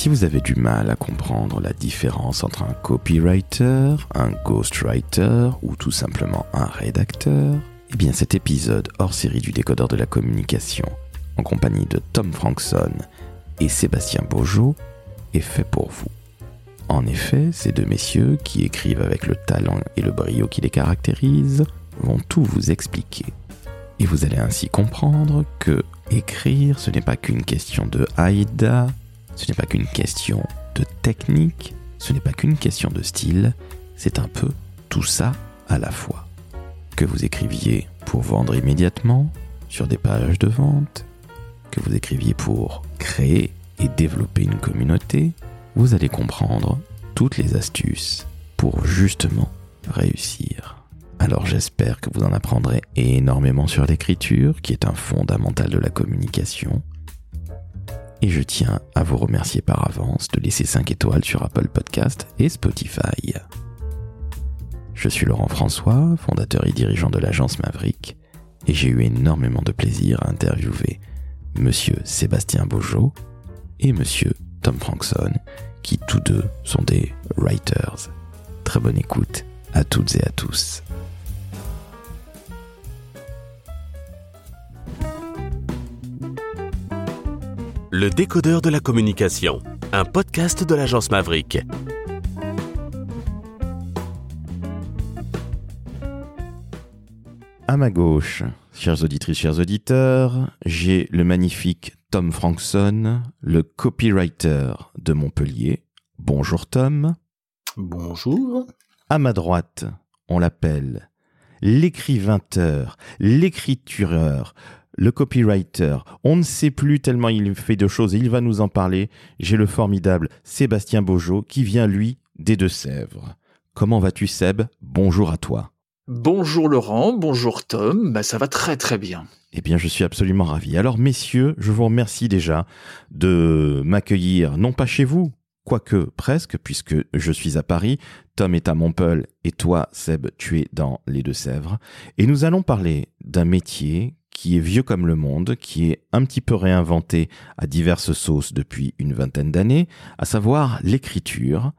Si vous avez du mal à comprendre la différence entre un copywriter, un ghostwriter ou tout simplement un rédacteur, eh bien cet épisode hors série du décodeur de la communication, en compagnie de Tom Frankson et Sébastien Beaujeau, est fait pour vous. En effet, ces deux messieurs, qui écrivent avec le talent et le brio qui les caractérisent, vont tout vous expliquer. Et vous allez ainsi comprendre que écrire, ce n'est pas qu'une question de haïda, ce n'est pas qu'une question de technique, ce n'est pas qu'une question de style, c'est un peu tout ça à la fois. Que vous écriviez pour vendre immédiatement, sur des pages de vente, que vous écriviez pour créer et développer une communauté, vous allez comprendre toutes les astuces pour justement réussir. Alors j'espère que vous en apprendrez énormément sur l'écriture, qui est un fondamental de la communication, et je tiens à vous remercier par avance de laisser 5 étoiles sur Apple Podcast et Spotify. Je suis Laurent François, fondateur et dirigeant de l'agence Maverick, et j'ai eu énormément de plaisir à interviewer Monsieur Sébastien Beaujeau et Monsieur Tom Frankson, qui tous deux sont des writers. Très bonne écoute à toutes et à tous. Le décodeur de la communication, un podcast de l'agence Maverick. À ma gauche, chères auditrices, chers auditeurs, j'ai le magnifique Tom Frankson, le copywriter de Montpellier. Bonjour Tom. Bonjour. À ma droite, on l'appelle l'écrivainteur, l'écritureur, le copywriter. On ne sait plus tellement il fait de choses et il va nous en parler. J'ai le formidable Sébastien Beaujeau qui vient, lui, des Deux-Sèvres. Comment vas-tu, Seb? Bonjour à toi. Bonjour Laurent, bonjour Tom, bah, ça va très très bien. Eh bien, je suis absolument ravi. Alors, messieurs, je vous remercie déjà de m'accueillir, non pas chez vous, quoique presque, puisque je suis à Paris, Tom est à Montpellier et toi, Seb, tu es dans les Deux-Sèvres. Et nous allons parler d'un métier qui est vieux comme le monde, qui est un petit peu réinventé à diverses sauces depuis une vingtaine d'années, à savoir l'écriture.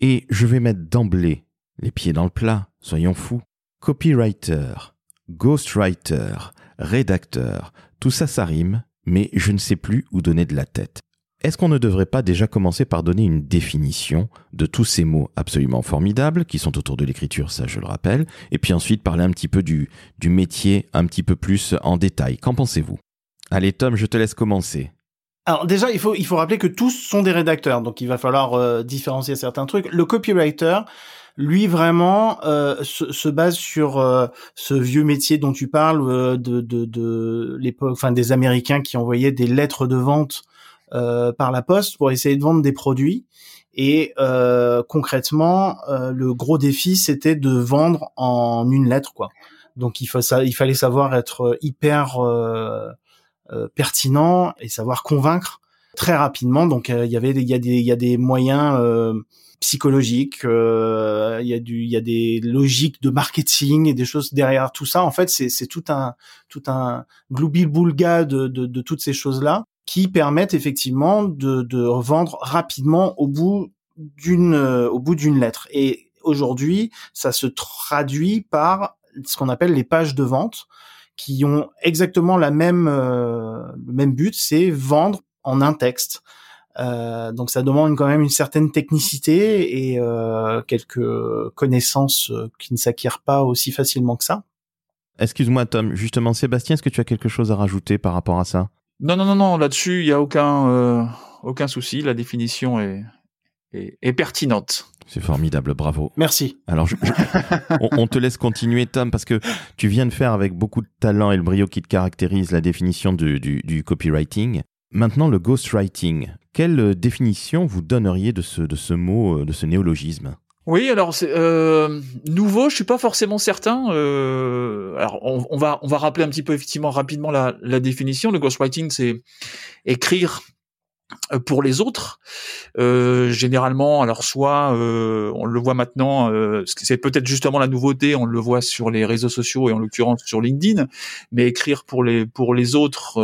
Et je vais mettre d'emblée les pieds dans le plat, soyons fous. Copywriter, ghostwriter, rédacteur, tout ça ça rime, mais je ne sais plus où donner de la tête. Est-ce qu'on ne devrait pas déjà commencer par donner une définition de tous ces mots absolument formidables qui sont autour de l'écriture, ça je le rappelle, et puis ensuite parler un petit peu du, métier un petit peu plus en détail. Qu'en pensez-vous? Allez Tom, je te laisse commencer. Alors déjà, il faut il faut rappeler que tous sont des rédacteurs, donc il va falloir euh, différencier certains trucs. Le copywriter, lui vraiment euh, se, se, base sur euh, ce vieux métier dont tu parles de de, l'époque, enfin des Américains qui envoyaient des lettres de vente par la poste pour essayer de vendre des produits. Et euh, concrètement, euh, le gros défi, c'était de vendre en une lettre, quoi. Donc il, faut ça, il fallait savoir être hyper pertinent et savoir convaincre très rapidement. Donc il y avait, il y a des, il y a des moyens psychologiques, il y a du, il y a des logiques de marketing et des choses derrière tout ça. En fait, c'est, c'est tout un, tout un gloubi-boulga de, de, de toutes ces choses là qui permettent effectivement de, de vendre rapidement au bout d'une euh, au bout d'une lettre. Et aujourd'hui, ça se traduit par ce qu'on appelle les pages de vente, qui ont exactement la même euh, le même but, c'est vendre en un texte. Euh, donc ça demande quand même une certaine technicité et euh, quelques connaissances euh, qui ne s'acquièrent pas aussi facilement que ça. Excuse-moi Tom, justement Sébastien, est-ce que tu as quelque chose à rajouter par rapport à ça? Non, non, non, non. Là-dessus, il y a aucun euh, aucun souci. La définition est est, est pertinente. C'est formidable, bravo. Merci. Alors, je, je, on, on, te laisse continuer, Tom, parce que tu viens de faire avec beaucoup de talent et le brio qui te caractérise la définition du, du, du copywriting. Maintenant, le ghostwriting. Quelle définition vous donneriez de ce, de ce mot, de ce néologisme? Oui, alors euh, nouveau, je suis pas forcément certain. Euh, alors on, va on va rappeler un petit peu effectivement rapidement la, définition. Le ghostwriting, c'est écrire Euh, pour les autres, euh, généralement, alors soit euh, on le voit maintenant, c'est peut-être justement la nouveauté, on le voit sur les réseaux sociaux et en l'occurrence sur LinkedIn, mais écrire pour les pour les autres,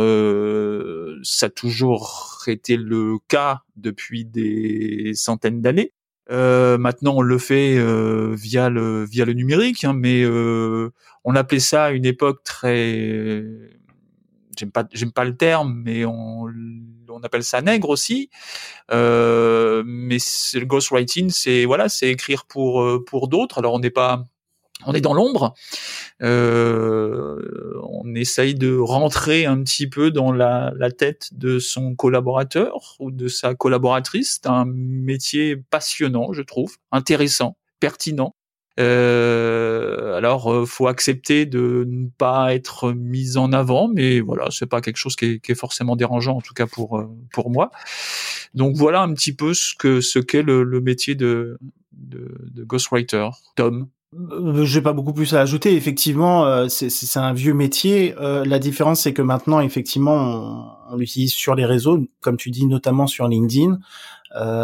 ça a toujours été le cas depuis des centaines d'années. Euh, maintenant, on le fait via le via le numérique, hein, mais on appelait ça à une époque très j'aime pas j'aime pas le terme mais on on appelle ça nègre aussi. Euh, mais le ghostwriting c'est voilà c'est écrire pour euh, pour d'autres. Alors on n'est pas on est dans l'ombre euh, on essaye de rentrer un petit peu dans la, tête de son collaborateur ou de sa collaboratrice c'est un métier passionnant je trouve intéressant pertinent euh, alors, euh, faut accepter de ne pas être mis en avant, mais voilà, c'est pas quelque chose qui est, qui est, forcément dérangeant, en tout cas pour euh, pour moi. Donc voilà un petit peu ce que ce qu'est le, le, métier de, de, de ghostwriter. Tom. Euh, j'ai pas beaucoup plus à ajouter. Effectivement, c'est un vieux métier. la différence, c'est que maintenant, effectivement, on, l'utilise sur les réseaux, comme tu dis, notamment sur LinkedIn.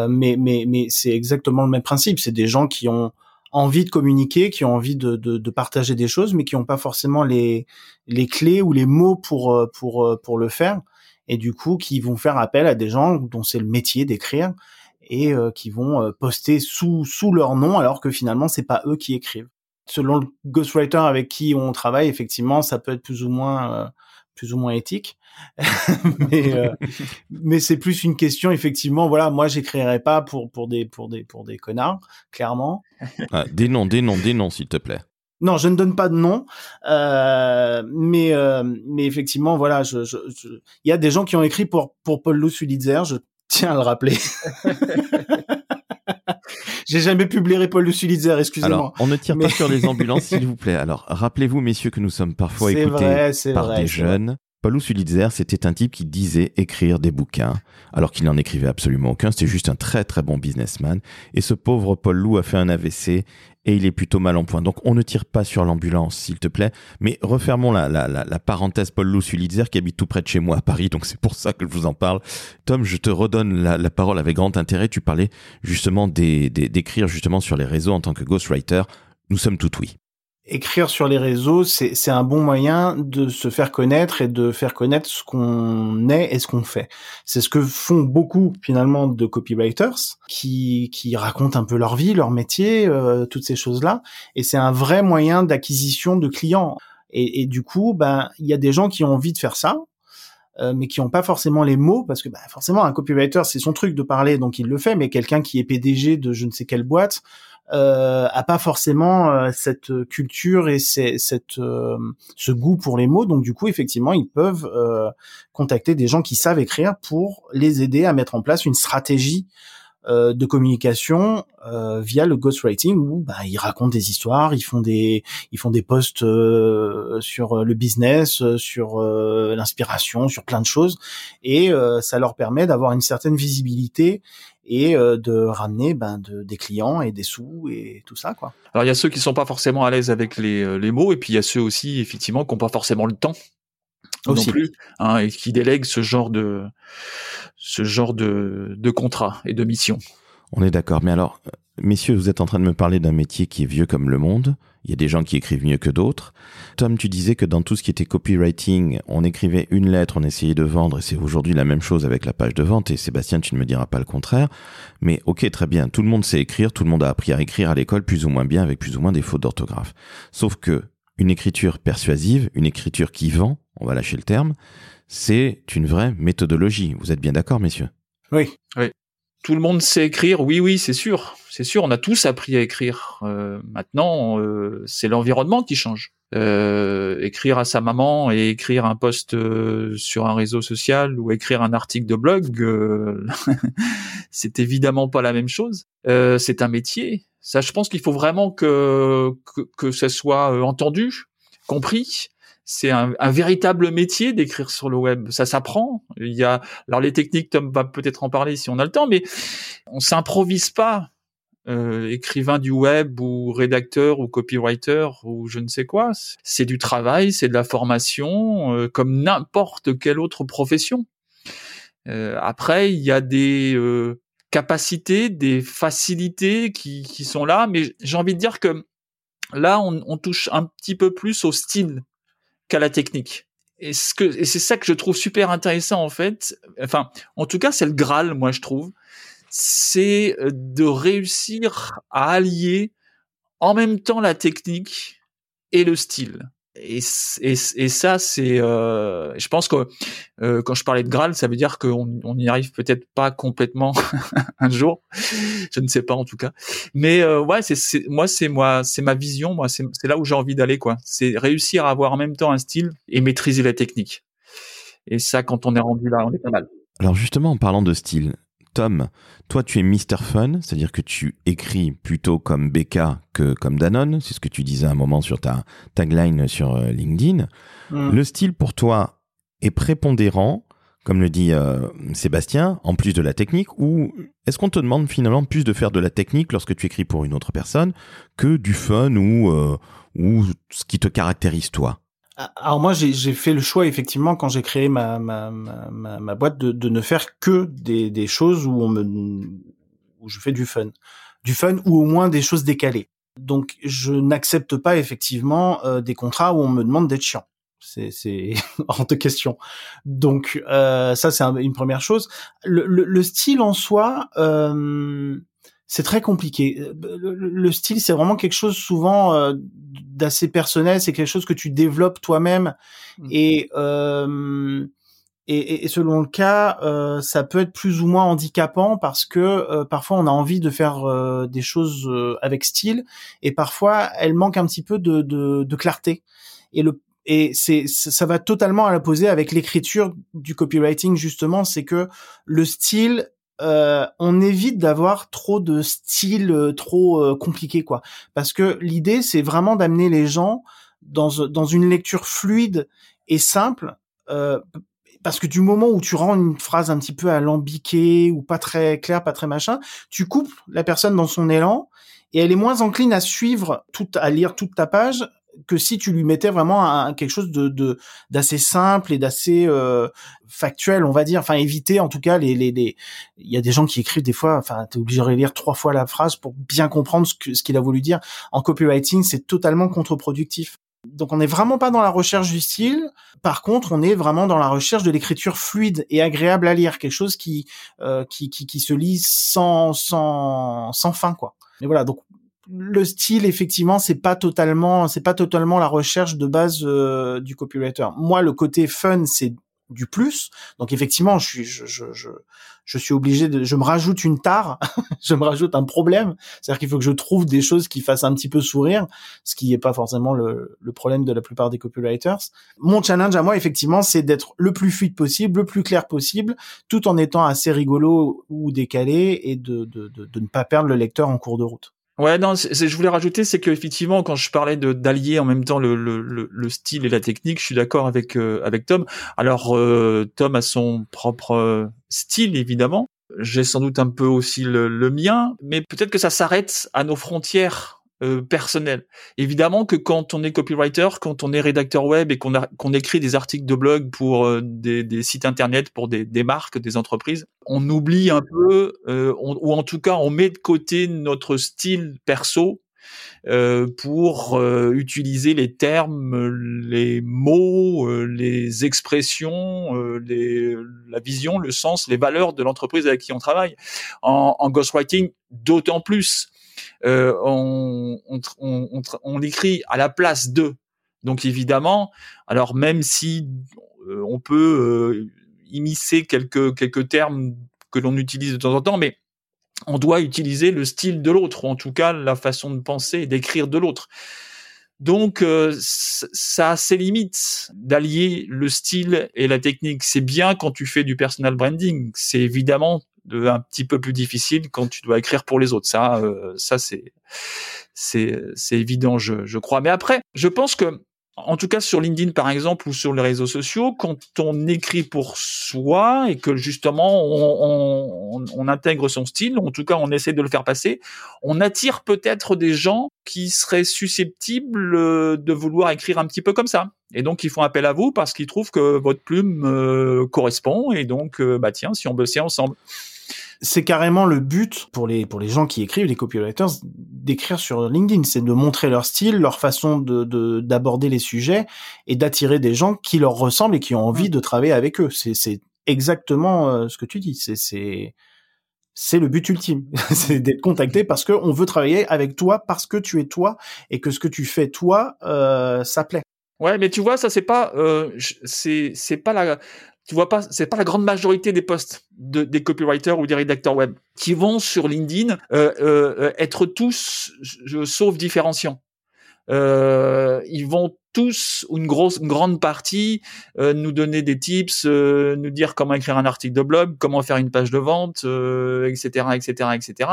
mais mais mais c'est exactement le même principe. C'est des gens qui ont envie de communiquer, qui ont envie de, de, de partager des choses, mais qui n'ont pas forcément les, les clés ou les mots pour, euh, pour, euh, pour le faire. Et du coup, qui vont faire appel à des gens dont c'est le métier d'écrire et euh, qui vont poster sous, sous leur nom alors que finalement, c'est pas eux qui écrivent. Selon le ghostwriter avec qui on travaille, effectivement, ça peut être plus ou moins, plus ou moins éthique. mais euh, mais c'est plus une question effectivement voilà moi j'écrirai pas pour pour des pour des pour des connards clairement ah, des noms des noms des noms s'il te plaît non je ne donne pas de nom euh, mais euh, mais effectivement voilà je il y a des gens qui ont écrit pour pour Paul Sulitzer je tiens à le rappeler J'ai jamais publié Paul Sulitzer, excusez-moi. Alors, on ne tire pas sur les ambulances, s'il vous plaît. Alors, rappelez-vous, messieurs, que nous sommes parfois écoutés par des jeunes Paulus Sulitzer, c'était un type qui disait écrire des bouquins, alors qu'il n'en écrivait absolument aucun, c'était juste un très très bon businessman. Et ce pauvre Paul Lou a fait un AVC et il est plutôt mal en point. Donc on ne tire pas sur l'ambulance, s'il te plaît. Mais refermons la, la, parenthèse Paul Lou Sulitzer qui habite tout près de chez moi à Paris, donc c'est pour ça que je vous en parle. Tom, je te redonne la, parole avec grand intérêt. Tu parlais justement d'écrire justement sur les réseaux en tant que ghostwriter. Nous sommes tout oui écrire sur les réseaux, c'est un bon moyen de se faire connaître et de faire connaître ce qu'on est et ce qu'on fait. C'est ce que font beaucoup finalement de copywriters qui, qui racontent un peu leur vie, leur métier, euh, toutes ces choses-là. Et c'est un vrai moyen d'acquisition de clients. Et, et, du coup, ben il y a des gens qui ont envie de faire ça, euh, mais qui n'ont pas forcément les mots, parce que bah, forcément un copywriter c'est son truc de parler, donc il le fait, mais quelqu'un qui est PDG de je ne sais quelle boîte euh, a pas forcément euh, cette culture et cette, euh, ce goût pour les mots, donc du coup effectivement ils peuvent contacter des gens qui savent écrire pour les aider à mettre en place une stratégie euh, de communication euh, via le ghostwriting où bah, ils racontent des histoires, ils font des ils font des posts euh, sur le business, sur l'inspiration, sur plein de choses et ça leur permet d'avoir une certaine visibilité et de ramener ben, de, des clients et des sous et tout ça quoi. Alors il y a ceux qui sont pas forcément à l'aise avec les, les mots et puis il y a ceux aussi effectivement qui n'ont pas forcément le temps non plus, hein, et qui délègue ce genre de ce genre de, de contrat et de mission. On est d'accord, mais alors, messieurs, vous êtes en train de me parler d'un métier qui est vieux comme le monde. Il y a des gens qui écrivent mieux que d'autres. Tom, tu disais que dans tout ce qui était copywriting, on écrivait une lettre, on essayait de vendre, et c'est aujourd'hui la même chose avec la page de vente, et Sébastien, tu ne me diras pas le contraire. Mais ok, très bien, tout le monde sait écrire, tout le monde a appris à écrire à l'école plus ou moins bien, avec plus ou moins des fautes d'orthographe. Sauf que une écriture persuasive, une écriture qui vend, on va lâcher le terme, c'est une vraie méthodologie. Vous êtes bien d'accord, messieurs? Oui. Oui. Tout le monde sait écrire, oui, oui, c'est sûr. C'est sûr, on a tous appris à écrire. Euh, maintenant, euh, c'est l'environnement qui change. Euh, écrire à sa maman et écrire un post sur un réseau social ou écrire un article de blog, c'est évidemment pas la même chose. c'est un métier. Ça, je pense qu'il faut vraiment que, que, ça soit entendu, compris c'est un, véritable métier d'écrire sur le web. Ça s'apprend. Il y a, alors les techniques, Tom va peut-être en parler si on a le temps, mais on s'improvise pas. Euh, écrivain du web ou rédacteur ou copywriter ou je ne sais quoi, c'est du travail, c'est de la formation, euh, comme n'importe quelle autre profession. Euh, après, il y a des euh, capacités, des facilités qui, qui sont là, mais j'ai envie de dire que là, on, touche un petit peu plus au style qu'à la technique. Et, ce que, c'est ça que je trouve super intéressant en fait. Enfin, en tout cas, c'est le Graal, moi je trouve. C'est de réussir à allier en même temps la technique et le style et, ça, c'est, euh, je pense que euh, quand je parlais de Graal, ça veut dire qu'on on n'y arrive peut-être pas complètement un jour. Je ne sais pas en tout cas. Mais euh, ouais, c'est, moi, c'est moi, c'est ma vision. Moi, c'est, là où j'ai envie d'aller, quoi. C'est réussir à avoir en même temps un style et maîtriser la technique. Et ça, quand on est rendu là, on est pas mal. Alors justement, en parlant de style, Tom, toi tu es Mr. Fun, c'est-à-dire que tu écris plutôt comme BK que comme Danone, c'est ce que tu disais à un moment sur ta tagline sur euh, LinkedIn. Hmm. Le style pour toi est prépondérant, comme le dit euh, Sébastien, en plus de la technique, ou est-ce qu'on te demande finalement plus de faire de la technique lorsque tu écris pour une autre personne que du fun ou, euh, ou ce qui te caractérise toi? Alors moi j'ai fait le choix effectivement quand j'ai créé ma, ma, ma, ma, boîte de, de ne faire que des, des choses où on me où je fais du fun, du fun ou au moins des choses décalées. Donc je n'accepte pas effectivement euh, des contrats où on me demande d'être chiant. C'est hors de question. Donc euh, ça c'est une première chose. Le, le, le, style en soi. Euh, c'est très compliqué. Le, style, c'est vraiment quelque chose souvent euh, d'assez personnel. C'est quelque chose que tu développes toi-même mmh. et, euh, et, et selon le cas, euh, ça peut être plus ou moins handicapant parce que euh, parfois on a envie de faire euh, des choses avec style et parfois elle manque un petit peu de, de, de clarté. Et le et c'est ça va totalement à l'opposé avec l'écriture du copywriting justement, c'est que le style euh, on évite d'avoir trop de style euh, trop euh, compliqué quoi. Parce que l'idée c'est vraiment d'amener les gens dans dans une lecture fluide et simple parce que du moment où tu rends une phrase un petit peu alambiquée ou pas très claire, pas très machin, tu coupes la personne dans son élan et elle est moins encline à suivre tout, à lire toute ta page que si tu lui mettais vraiment quelque chose de d'assez simple et d'assez euh, factuel, on va dire. Enfin, éviter en tout cas les les les. Il y a des gens qui écrivent des fois. Enfin, t'es obligé de lire trois fois la phrase pour bien comprendre ce que ce qu'il a voulu dire. En copywriting, c'est totalement contre-productif. Donc on n'est vraiment pas dans la recherche du style. Par contre, on est vraiment dans la recherche de l'écriture fluide et agréable à lire, quelque chose qui euh, qui, qui, qui se lit sans sans sans fin quoi. Mais voilà, donc le style effectivement c'est pas totalement c'est pas totalement la recherche de base euh, du copywriter. Moi le côté fun c'est du plus. Donc effectivement, je suis je, je, je, suis obligé de je me rajoute une tare, je me rajoute un problème, c'est-à-dire qu'il faut que je trouve des choses qui fassent un petit peu sourire, ce qui n'est pas forcément le, le problème de la plupart des copywriters. Mon challenge à moi effectivement, c'est d'être le plus fluide possible, le plus clair possible, tout en étant assez rigolo ou décalé et de, de, de ne pas perdre le lecteur en cours de route. Ouais, non, je voulais rajouter, c'est que effectivement, quand je parlais d'allier en même temps le, le, le, style et la technique, je suis d'accord avec euh, avec Tom. Alors, euh, Tom a son propre euh, style, évidemment. J'ai sans doute un peu aussi le, le mien, mais peut-être que ça s'arrête à nos frontières euh, personnel. Évidemment que quand on est copywriter, quand on est rédacteur web et qu'on écrit des articles de blog pour euh, des, des, sites internet, pour des, des, marques, des entreprises, on oublie un peu, euh, ou en tout cas on met de côté notre style perso euh, pour utiliser les termes, les mots, les expressions, les, la vision, le sens, les valeurs de l'entreprise avec qui on travaille. En, en ghostwriting, d'autant plus euh, on, on, on, l'écrit à la place de. Donc évidemment, alors même si euh, on peut euh, immiscer quelques quelques termes que l'on utilise de temps en temps, mais on doit utiliser le style de l'autre, ou en tout cas la façon de penser et d'écrire de l'autre. Donc ça a ses limites d'allier le style et la technique. C'est bien quand tu fais du personal branding. C'est évidemment un petit peu plus difficile quand tu dois écrire pour les autres. Ça, euh, ça c'est c'est c'est évident, je, je crois. Mais après, je pense que en tout cas sur LinkedIn par exemple ou sur les réseaux sociaux, quand on écrit pour soi et que justement on, on, on, intègre son style, en tout cas on essaie de le faire passer, on attire peut-être des gens qui seraient susceptibles de vouloir écrire un petit peu comme ça. Et donc ils font appel à vous parce qu'ils trouvent que votre plume euh, correspond et donc euh, bah tiens si on bossait ensemble. C'est carrément le but pour les pour les gens qui écrivent les copywriters d'écrire sur LinkedIn, c'est de montrer leur style, leur façon de d'aborder les sujets et d'attirer des gens qui leur ressemblent et qui ont envie de travailler avec eux. C'est c'est exactement euh, ce que tu dis. C'est c'est c'est le but ultime, c'est d'être contacté parce que on veut travailler avec toi parce que tu es toi et que ce que tu fais toi, euh, ça plaît. Ouais, mais tu vois, ça c'est pas, euh, c'est c'est pas la, tu vois pas, c'est pas la grande majorité des postes de, des copywriters ou des rédacteurs web qui vont sur LinkedIn euh, euh, être tous, je, sauf différenciants. Euh, ils vont tous ou une grosse, une grande partie euh, nous donner des tips, euh, nous dire comment écrire un article de blog, comment faire une page de vente, etc., etc., etc.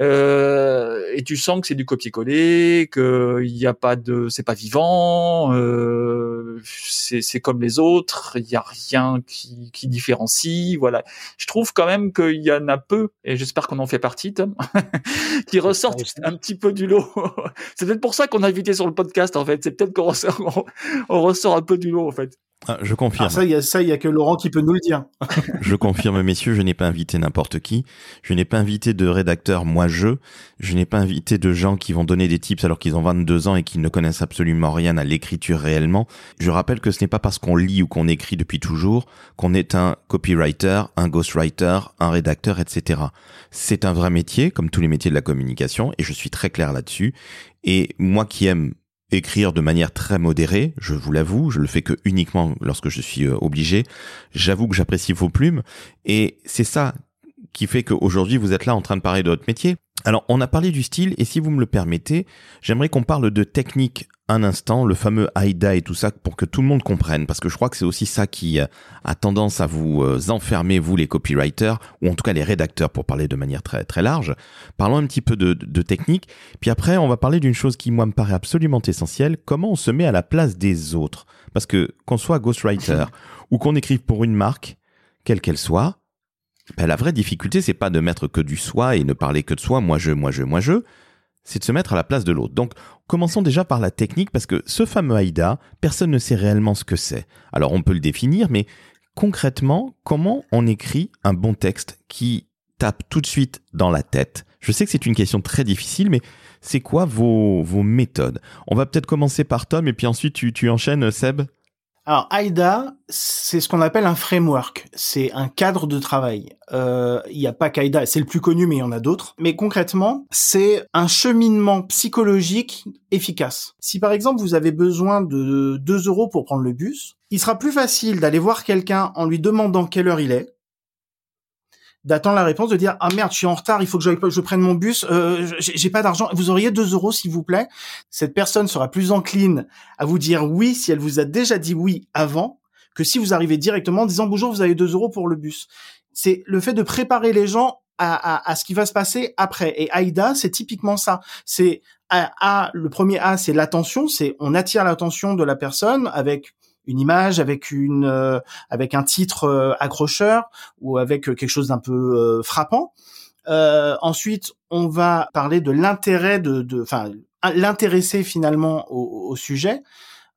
Euh, et tu sens que c'est du copier-coller, qu'il n'y a pas de, c'est pas vivant, euh, c'est comme les autres, il n'y a rien qui, qui différencie, voilà. Je trouve quand même qu'il y en a peu, et j'espère qu'on en fait partie, Tom, qui ressortent un petit peu du lot. c'est peut-être pour ça qu'on a invité sur le podcast, en fait. C'est peut-être qu'on ressort, on ressort un peu du lot, en fait. Ah, je confirme. Ah, ça, il y y a que Laurent qui peut nous le dire. je confirme, messieurs, je n'ai pas invité n'importe qui. Je n'ai pas invité de rédacteurs moi-je. Je n'ai pas invité de gens qui vont donner des tips alors qu'ils ont 22 ans et qu'ils ne connaissent absolument rien à l'écriture réellement. Je rappelle que ce n'est pas parce qu'on lit ou qu'on écrit depuis toujours qu'on est un copywriter, un ghostwriter, un rédacteur, etc. C'est un vrai métier, comme tous les métiers de la communication, et je suis très clair là-dessus. Et moi qui aime écrire de manière très modérée, je vous l'avoue, je le fais que uniquement lorsque je suis euh, obligé. J'avoue que j'apprécie vos plumes et c'est ça qui fait qu'aujourd'hui vous êtes là en train de parler de votre métier. Alors on a parlé du style et si vous me le permettez, j'aimerais qu'on parle de technique un instant, le fameux AIDA et tout ça, pour que tout le monde comprenne, parce que je crois que c'est aussi ça qui euh, a tendance à vous euh, enfermer, vous les copywriters, ou en tout cas les rédacteurs, pour parler de manière très très large. Parlons un petit peu de, de technique, puis après on va parler d'une chose qui moi me paraît absolument essentielle, comment on se met à la place des autres. Parce que qu'on soit ghostwriter ou qu'on écrive pour une marque, quelle qu'elle soit, ben, la vraie difficulté c'est pas de mettre que du soi et ne parler que de soi, moi je, moi je, moi je, c'est de se mettre à la place de l'autre. Donc, commençons déjà par la technique parce que ce fameux AIDA, personne ne sait réellement ce que c'est. Alors, on peut le définir, mais concrètement, comment on écrit un bon texte qui tape tout de suite dans la tête? Je sais que c'est une question très difficile, mais c'est quoi vos, vos méthodes? On va peut-être commencer par Tom et puis ensuite tu, tu enchaînes, Seb? Alors AIDA, c'est ce qu'on appelle un framework, c'est un cadre de travail. Euh, il n'y a pas qu'AIDA, c'est le plus connu, mais il y en a d'autres. Mais concrètement, c'est un cheminement psychologique efficace. Si par exemple vous avez besoin de 2 euros pour prendre le bus, il sera plus facile d'aller voir quelqu'un en lui demandant quelle heure il est, d'attendre la réponse, de dire ah merde, je suis en retard, il faut que je, prenne mon bus, euh, j'ai pas d'argent, vous auriez 2 euros s'il vous plaît. Cette personne sera plus encline à vous dire oui si elle vous a déjà dit oui avant que si vous arrivez directement en disant bonjour, vous avez 2 euros pour le bus. C'est le fait de préparer les gens à, à, ce qui va se passer après. Et Aïda, c'est typiquement ça. C'est A, le premier A, c'est l'attention, c'est on attire l'attention de la personne avec une image, avec une euh, avec un titre euh, accrocheur ou avec euh, quelque chose d'un peu frappant. ensuite, on va parler de l'intérêt de, enfin, l'intéresser finalement au, au sujet.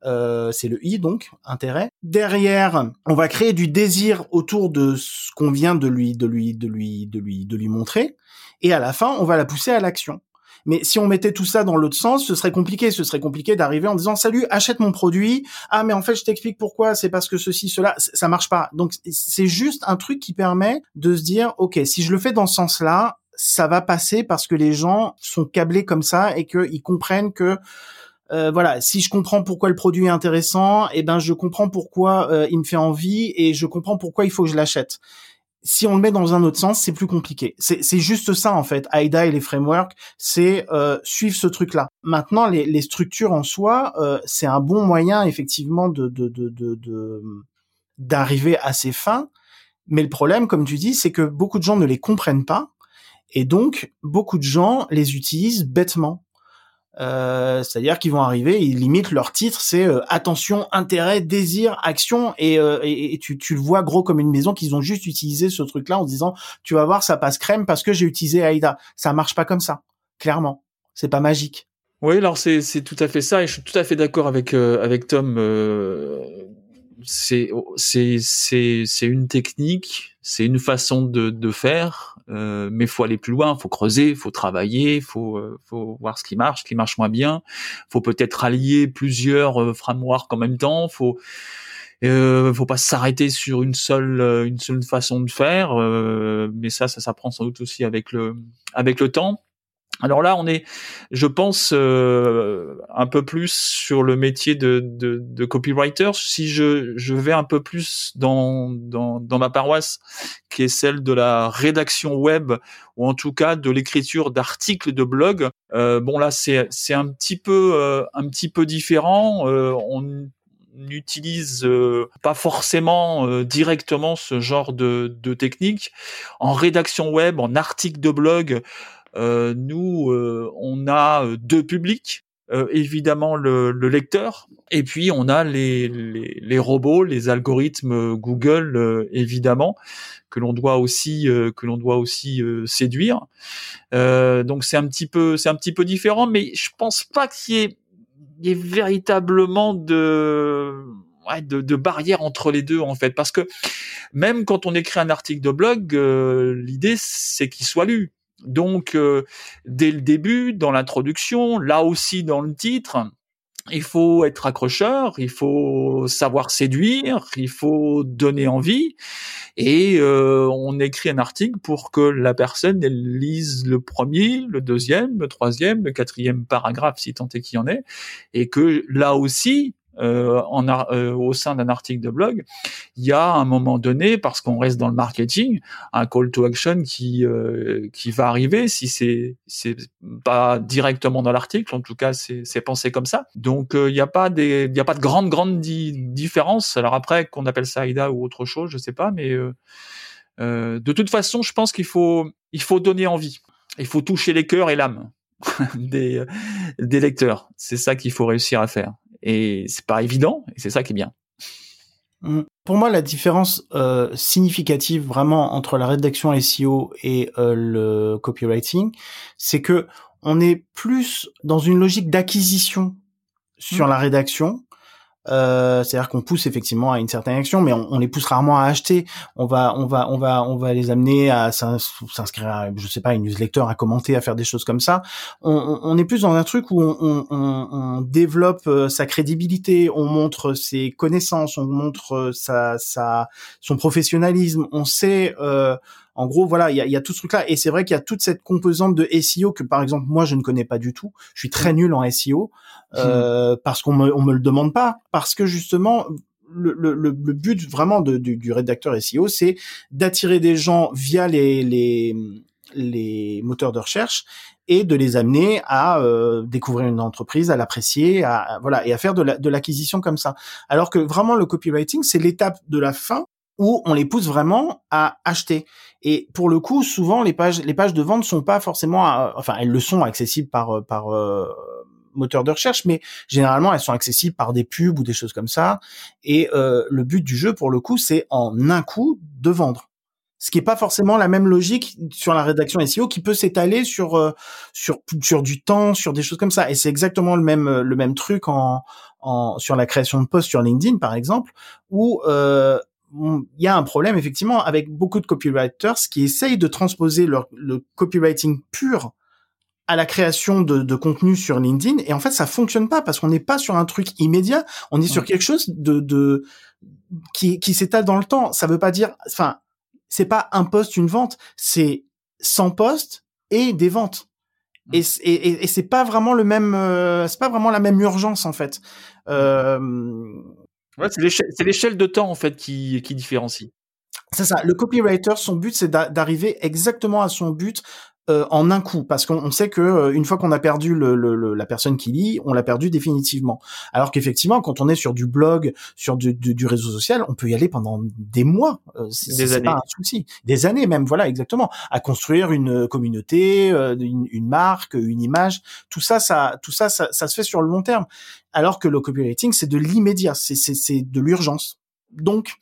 Euh, c'est le i donc intérêt. Derrière, on va créer du désir autour de ce qu'on vient de lui de lui de lui de lui de lui montrer et à la fin, on va la pousser à l'action. Mais si on mettait tout ça dans l'autre sens, ce serait compliqué. Ce serait compliqué d'arriver en disant salut, achète mon produit. Ah mais en fait je t'explique pourquoi. C'est parce que ceci, cela, ça marche pas. Donc c'est juste un truc qui permet de se dire ok, si je le fais dans ce sens-là, ça va passer parce que les gens sont câblés comme ça et qu'ils comprennent que euh, voilà, si je comprends pourquoi le produit est intéressant, et eh ben je comprends pourquoi euh, il me fait envie et je comprends pourquoi il faut que je l'achète si on le met dans un autre sens, c'est plus compliqué. C'est juste ça en fait. AIDA et les frameworks, c'est euh, suivre ce truc-là. Maintenant, les, les, structures en soi, euh, c'est un bon moyen effectivement de d'arriver de, de, à ses fins. Mais le problème, comme tu dis, c'est que beaucoup de gens ne les comprennent pas, et donc beaucoup de gens les utilisent bêtement. Euh, c'est-à-dire qu'ils vont arriver, ils limitent leur titre, c'est euh, attention, intérêt, désir, action, et, euh, tu, le vois gros comme une maison qu'ils ont juste utilisé ce truc-là en disant tu vas voir ça passe crème parce que j'ai utilisé AIDA. Ça marche pas comme ça, clairement. C'est pas magique. Oui, alors c'est tout à fait ça, et je suis tout à fait d'accord avec avec Tom. Euh, c'est c'est c'est c'est une technique, c'est une façon de de faire, euh, mais faut aller plus loin, faut creuser, faut travailler, faut euh, faut voir ce qui marche, ce qui marche moins bien. Faut peut-être allier plusieurs euh, frameworks en même temps. Faut euh, faut pas s'arrêter sur une seule une seule façon de faire, mais ça ça s'apprend sans doute aussi avec le avec le temps. Alors là, on est, je pense, euh, un peu plus sur le métier de, de, de, copywriter. Si je, je vais un peu plus dans, dans, dans ma paroisse, qui est celle de la rédaction web, ou en tout cas de l'écriture d'articles de blog, euh, bon là, c'est, c'est un petit peu, euh, un petit peu différent. Euh, on n'utilise pas forcément directement ce genre de, de technique. En rédaction web, en article de blog, euh, nous, euh, on a euh, deux publics. évidemment le, le, lecteur, et puis on a les, les, les robots, les algorithmes Google, évidemment, que l'on doit aussi que l'on doit aussi séduire. donc c'est un petit peu c'est un petit peu différent, mais je pense pas qu'il y ait, y ait véritablement de Ouais, de, de barrière entre les deux en fait parce que même quand on écrit un article de blog l'idée c'est qu'il soit lu donc, euh, dès le début, dans l'introduction, là aussi dans le titre, il faut être accrocheur, il faut savoir séduire, il faut donner envie, et euh, on écrit un article pour que la personne elle lise le premier, le deuxième, le troisième, le quatrième paragraphe si tant est qu'il y en ait, et que là aussi en, euh, au sein d'un article de blog, il y a un moment donné, parce qu'on reste dans le marketing, un call to action qui euh, qui va arriver si c'est c'est pas directement dans l'article, en tout cas c'est c'est pensé comme ça. Donc il n'y a pas des il y a pas de grande grande différence. Alors après qu'on appelle ça AIDA ou autre chose, je sais pas, mais de toute façon, je pense qu'il faut il faut donner envie. Il faut toucher les cœurs et l'âme des des lecteurs. C'est ça qu'il faut réussir à faire et c'est pas évident et c'est ça qui est bien. Mmh. Pour moi, la différence euh, significative vraiment entre la rédaction SEO et euh, le copywriting, c'est que on est plus dans une logique d'acquisition sur mmh. la rédaction euh, c'est-à-dire qu'on pousse effectivement à une certaine action, mais on, on, les pousse rarement à acheter. On va, on va, on va, on va les amener à s'inscrire, à, je sais pas, une newsletter, à commenter, à faire des choses comme ça. On, on est plus dans un truc où on, on développe euh, sa crédibilité, on montre ses connaissances, on montre euh, sa, sa, son professionnalisme. On sait euh, en gros, voilà, il y a, y a, tout ce truc-là. Et c'est vrai qu'il y a toute cette composante de SEO que, par exemple, moi, je ne connais pas du tout. Je suis très mm. nul en SEO euh, mm. parce qu'on me, on me le demande pas. Parce que justement, le, le, le but vraiment de, du, du, rédacteur SEO, c'est d'attirer des gens via les, les, les moteurs de recherche et de les amener à euh, découvrir une entreprise, à l'apprécier, à, voilà, et à faire de l'acquisition comme ça. Alors que vraiment le copywriting, c'est l'étape de la fin où on les pousse vraiment à acheter. Et pour le coup, souvent les pages, les pages de vente sont pas forcément, euh, enfin elles le sont accessibles par euh, par euh, moteur de recherche, mais généralement elles sont accessibles par des pubs ou des choses comme ça. Et le but du jeu, pour le coup, c'est en un coup de vendre. Ce qui est pas forcément la même logique sur la rédaction SEO qui peut s'étaler sur sur sur du temps, sur des choses comme ça. Et c'est exactement le même le même truc en, en sur la création de posts sur LinkedIn par exemple, où euh, il y a un problème effectivement avec beaucoup de copywriters qui essayent de transposer leur, le copywriting pur à la création de, de, contenu sur LinkedIn et en fait ça fonctionne pas parce qu'on n'est pas sur un truc immédiat, on est sur quelque chose de, de qui, qui s'étale dans le temps. Ça veut pas dire, enfin, c'est pas un poste une vente, c'est 100 postes et des ventes. Et, et, et c'est pas vraiment le même, euh, c'est pas vraiment la même urgence en fait. Euh, C'est l'échelle de temps en fait qui, qui différencie. C'est ça. Le copywriter, son but, c'est d'arriver exactement à son but euh, en un coup, parce qu'on sait que euh, une fois qu'on a perdu le, le, la personne qui lit, on l'a perdu définitivement. Alors qu'effectivement, quand on est sur du blog, sur du, du, réseau social, on peut y aller pendant des mois. Euh, des années. Pas un souci. Des années même, voilà, exactement. À construire une communauté, euh, une, une, marque, une image, tout ça, ça, tout ça, ça, ça se fait sur le long terme. Alors que le copywriting, c'est de l'immédiat, c'est de l'urgence. Donc,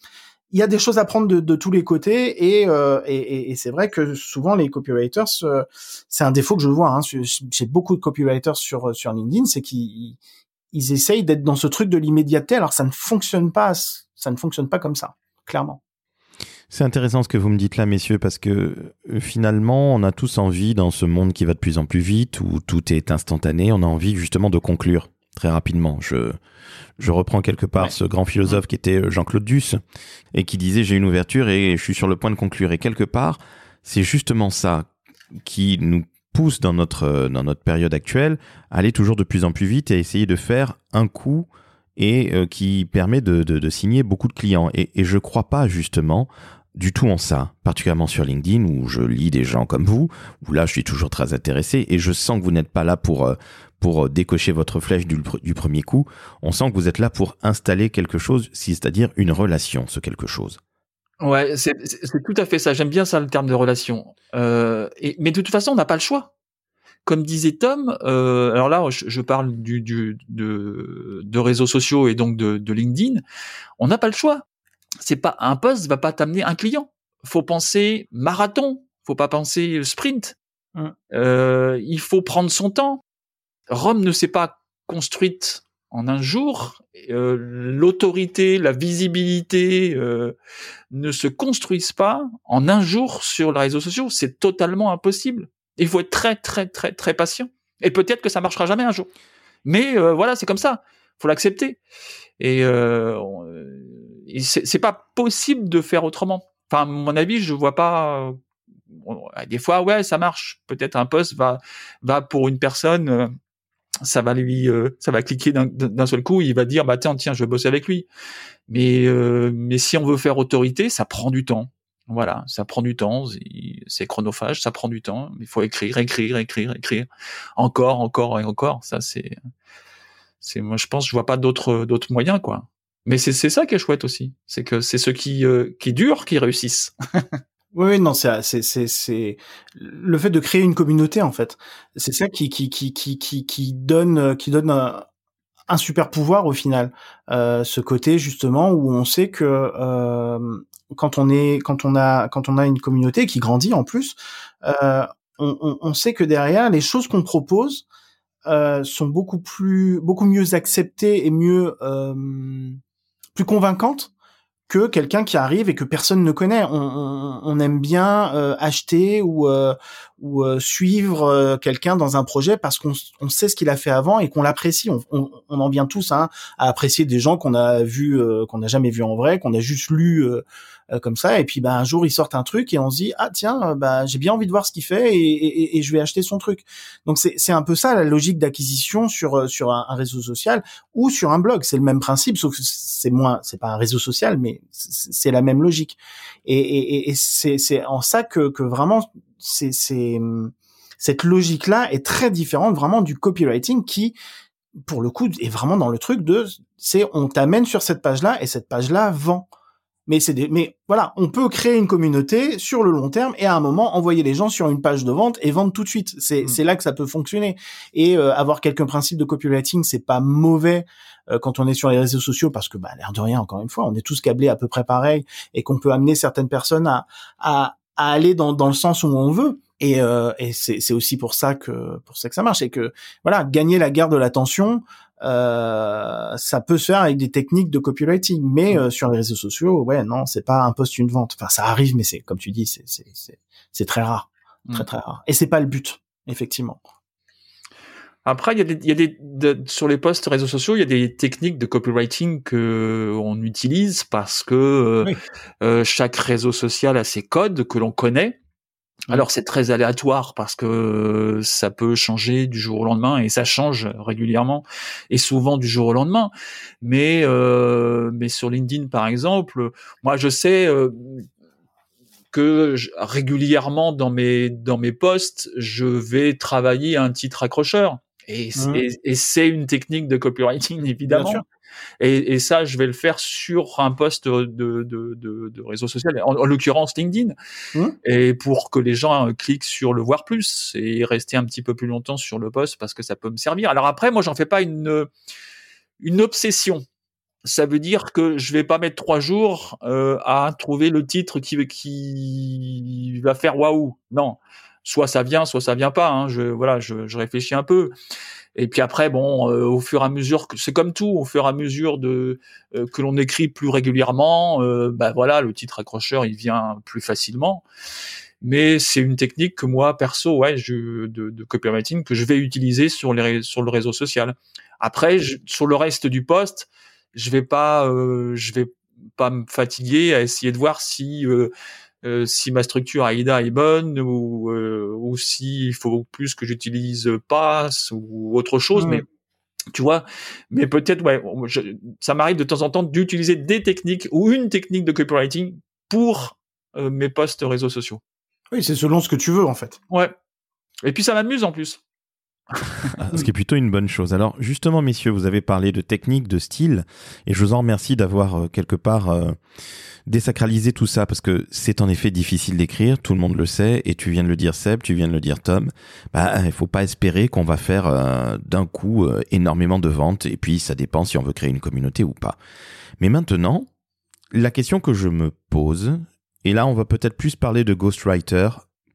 il y a des choses à prendre de, tous les côtés et, euh, et, c'est vrai que souvent les copywriters, euh, c'est un défaut que je vois. Hein, J'ai beaucoup de copywriters sur sur LinkedIn, c'est qu'ils ils essayent d'être dans ce truc de l'immédiateté, alors ça ne fonctionne pas, ça ne fonctionne pas comme ça, clairement. C'est intéressant ce que vous me dites là, messieurs, parce que euh, finalement, on a tous envie, dans ce monde qui va de plus en plus vite, où tout est instantané, on a envie justement de conclure très rapidement. Je, je reprends quelque part ce grand philosophe qui était euh, Jean-Claude Duss, et qui disait j'ai une ouverture et je suis sur le point de conclure. Et quelque part, c'est justement ça qui nous pousse dans notre, euh, dans notre période actuelle à aller toujours de plus en plus vite et à essayer de faire un coup et qui permet de, de, de, signer beaucoup de clients. Et, et je crois pas justement du tout en ça, particulièrement sur LinkedIn où je lis des gens comme vous, où là je suis toujours très intéressé et je sens que vous n'êtes pas là pour euh, pour euh, décocher votre flèche du, premier coup. On sent que vous êtes là pour installer quelque chose, c'est-à-dire une relation, ce quelque chose. Ouais, c'est tout à fait ça. J'aime bien ça le terme de relation. Euh, mais de toute façon, on n'a pas le choix. Comme disait Tom, alors là, je, parle de, de, réseaux sociaux et donc de, de LinkedIn. On n'a pas le choix c'est pas un poste va pas t'amener un client. Faut penser marathon, faut pas penser sprint. Mmh. Euh, il faut prendre son temps. Rome ne s'est pas construite en un jour. Euh, L'autorité, la visibilité euh, ne se construisent pas en un jour sur les réseaux sociaux. C'est totalement impossible. Il faut être très très très très patient. Et peut-être que ça marchera jamais un jour. Mais euh, voilà, c'est comme ça. Faut l'accepter. Et euh, c'est pas possible de faire autrement. Enfin, à mon avis, je vois pas. Euh, des fois, ouais, ça marche. Peut-être un poste va va pour une personne, euh, ça va lui, euh, ça va cliquer d'un seul coup. Il va dire, bah tiens, tiens, je vais bosser avec lui. Mais mais si on veut faire autorité, ça prend du temps. Voilà, ça prend du temps, c'est chronophage, ça prend du temps. Il faut écrire, écrire, écrire, écrire, encore, encore et encore. Ça, c'est, c'est moi, je pense, je vois pas d'autres d'autres moyens, quoi. Mais c'est ça qui est chouette aussi, c'est que c'est ceux qui euh, qui durent qui réussissent. oui, non, c'est c'est c'est le fait de créer une communauté en fait. C'est ça qui qui qui qui qui qui donne qui donne un, un super pouvoir au final. Euh, ce côté justement où on sait que euh, quand on est quand on a quand on a une communauté qui grandit en plus, euh, on, on, on, sait que derrière les choses qu'on propose euh, sont beaucoup plus beaucoup mieux acceptées et mieux euh, plus convaincante que quelqu'un qui arrive et que personne ne connaît. On, aime bien euh, acheter ou euh, ou euh, suivre quelqu'un dans un projet parce qu'on on sait ce qu'il a fait avant et qu'on l'apprécie. On, en vient tous hein, à apprécier des gens qu'on a vu qu'on n'a jamais vu en vrai, qu'on a juste lu euh, comme ça. Et puis bah, un jour ils sortent un truc et on se dit ah tiens bah j'ai bien envie de voir ce qu'il fait et, et, et, je vais acheter son truc. Donc c'est c'est un peu ça la logique d'acquisition sur euh, sur un, réseau social ou sur un blog. C'est le même principe sauf que c'est moins c'est pas un réseau social mais c'est la même logique. Et, et c'est c'est en ça que que vraiment c'est c'est cette logique là est très différente vraiment du copywriting qui pour le coup est vraiment dans le truc de c'est on t'amène sur cette page là et cette page là vend mais c'est des, mais voilà, on peut créer une communauté sur le long terme et à un moment envoyer les gens sur une page de vente et vendre tout de suite. C'est, mm. c'est là que ça peut fonctionner. Et euh, avoir quelques principes de copywriting, c'est pas mauvais euh, quand on est sur les réseaux sociaux parce que bah l'air de rien, encore une fois, on est tous câblés à peu près pareil et qu'on peut amener certaines personnes à à, à aller dans dans le sens où on veut. Et, euh, et c'est, c'est aussi pour ça que pour ça que ça marche et que voilà gagner la guerre de l'attention euh, ça peut se faire avec des techniques de copywriting, mais mm. euh, sur les réseaux sociaux, ouais, non, c'est pas un poste une vente. Enfin, ça arrive, mais c'est comme tu dis, c'est c'est c'est très rare, très mm. très rare. Et c'est pas le but, effectivement. Après, il y a des, il y a des sur les posts réseaux sociaux, il y a des techniques de copywriting que on utilise parce que euh, chaque réseau social a ses codes que l'on connaît Mmh. Alors c'est très aléatoire parce que ça peut changer du jour au lendemain et ça change régulièrement et souvent du jour au lendemain. Mais euh, mais sur LinkedIn par exemple, moi je sais euh, que régulièrement dans mes dans mes posts, je vais travailler un titre accrocheur et, mmh. et c'est une technique de copywriting évidemment. Et, et, ça, je vais le faire sur un poste de, de, de, de réseau social, en, l'occurrence LinkedIn, mmh. et pour que les gens cliquent sur le voir plus et rester un petit peu plus longtemps sur le poste parce que ça peut me servir. Alors après, moi, j'en fais pas une une obsession. ça veut dire que je vais pas mettre trois jours euh, à trouver le titre qui qui va faire waouh. Non, soit ça vient, soit ça vient pas. Hein. Je voilà, je, je, réfléchis un peu. Et puis après, bon, euh, au fur et à mesure, c'est comme tout, au fur et à mesure de euh, que l'on écrit plus régulièrement, euh, bah voilà, le titre accrocheur, il vient plus facilement. Mais c'est une technique que moi, perso, ouais, je, de, de copywriting que je vais utiliser sur les sur le réseau social. Après, sur le reste du poste, je vais pas, je vais pas me fatiguer à essayer de voir si euh, si ma structure AIDA est bonne ou, euh, ou s'il faut plus que j'utilise Pass ou autre chose. Mais tu vois, mais peut-être, ouais, ça m'arrive de temps en temps d'utiliser des techniques ou une technique de copywriting pour euh, mes posts réseaux sociaux. Oui, c'est selon ce que tu veux en fait. Ouais. Et puis ça m'amuse en plus. Ce qui est plutôt une bonne chose. Alors justement, messieurs, vous avez parlé de technique, de style, et je vous en remercie d'avoir quelque part désacraliser tout ça parce que c'est en effet difficile d'écrire, tout le monde le sait, et tu viens de le dire Seb, tu viens de le dire Tom. Bah, il faut pas espérer qu'on va faire euh, d'un coup euh, énormément de ventes, et puis ça dépend si on veut créer une communauté ou pas. Mais maintenant, la question que je me pose, et là on va peut-être plus parler de ghostwriter,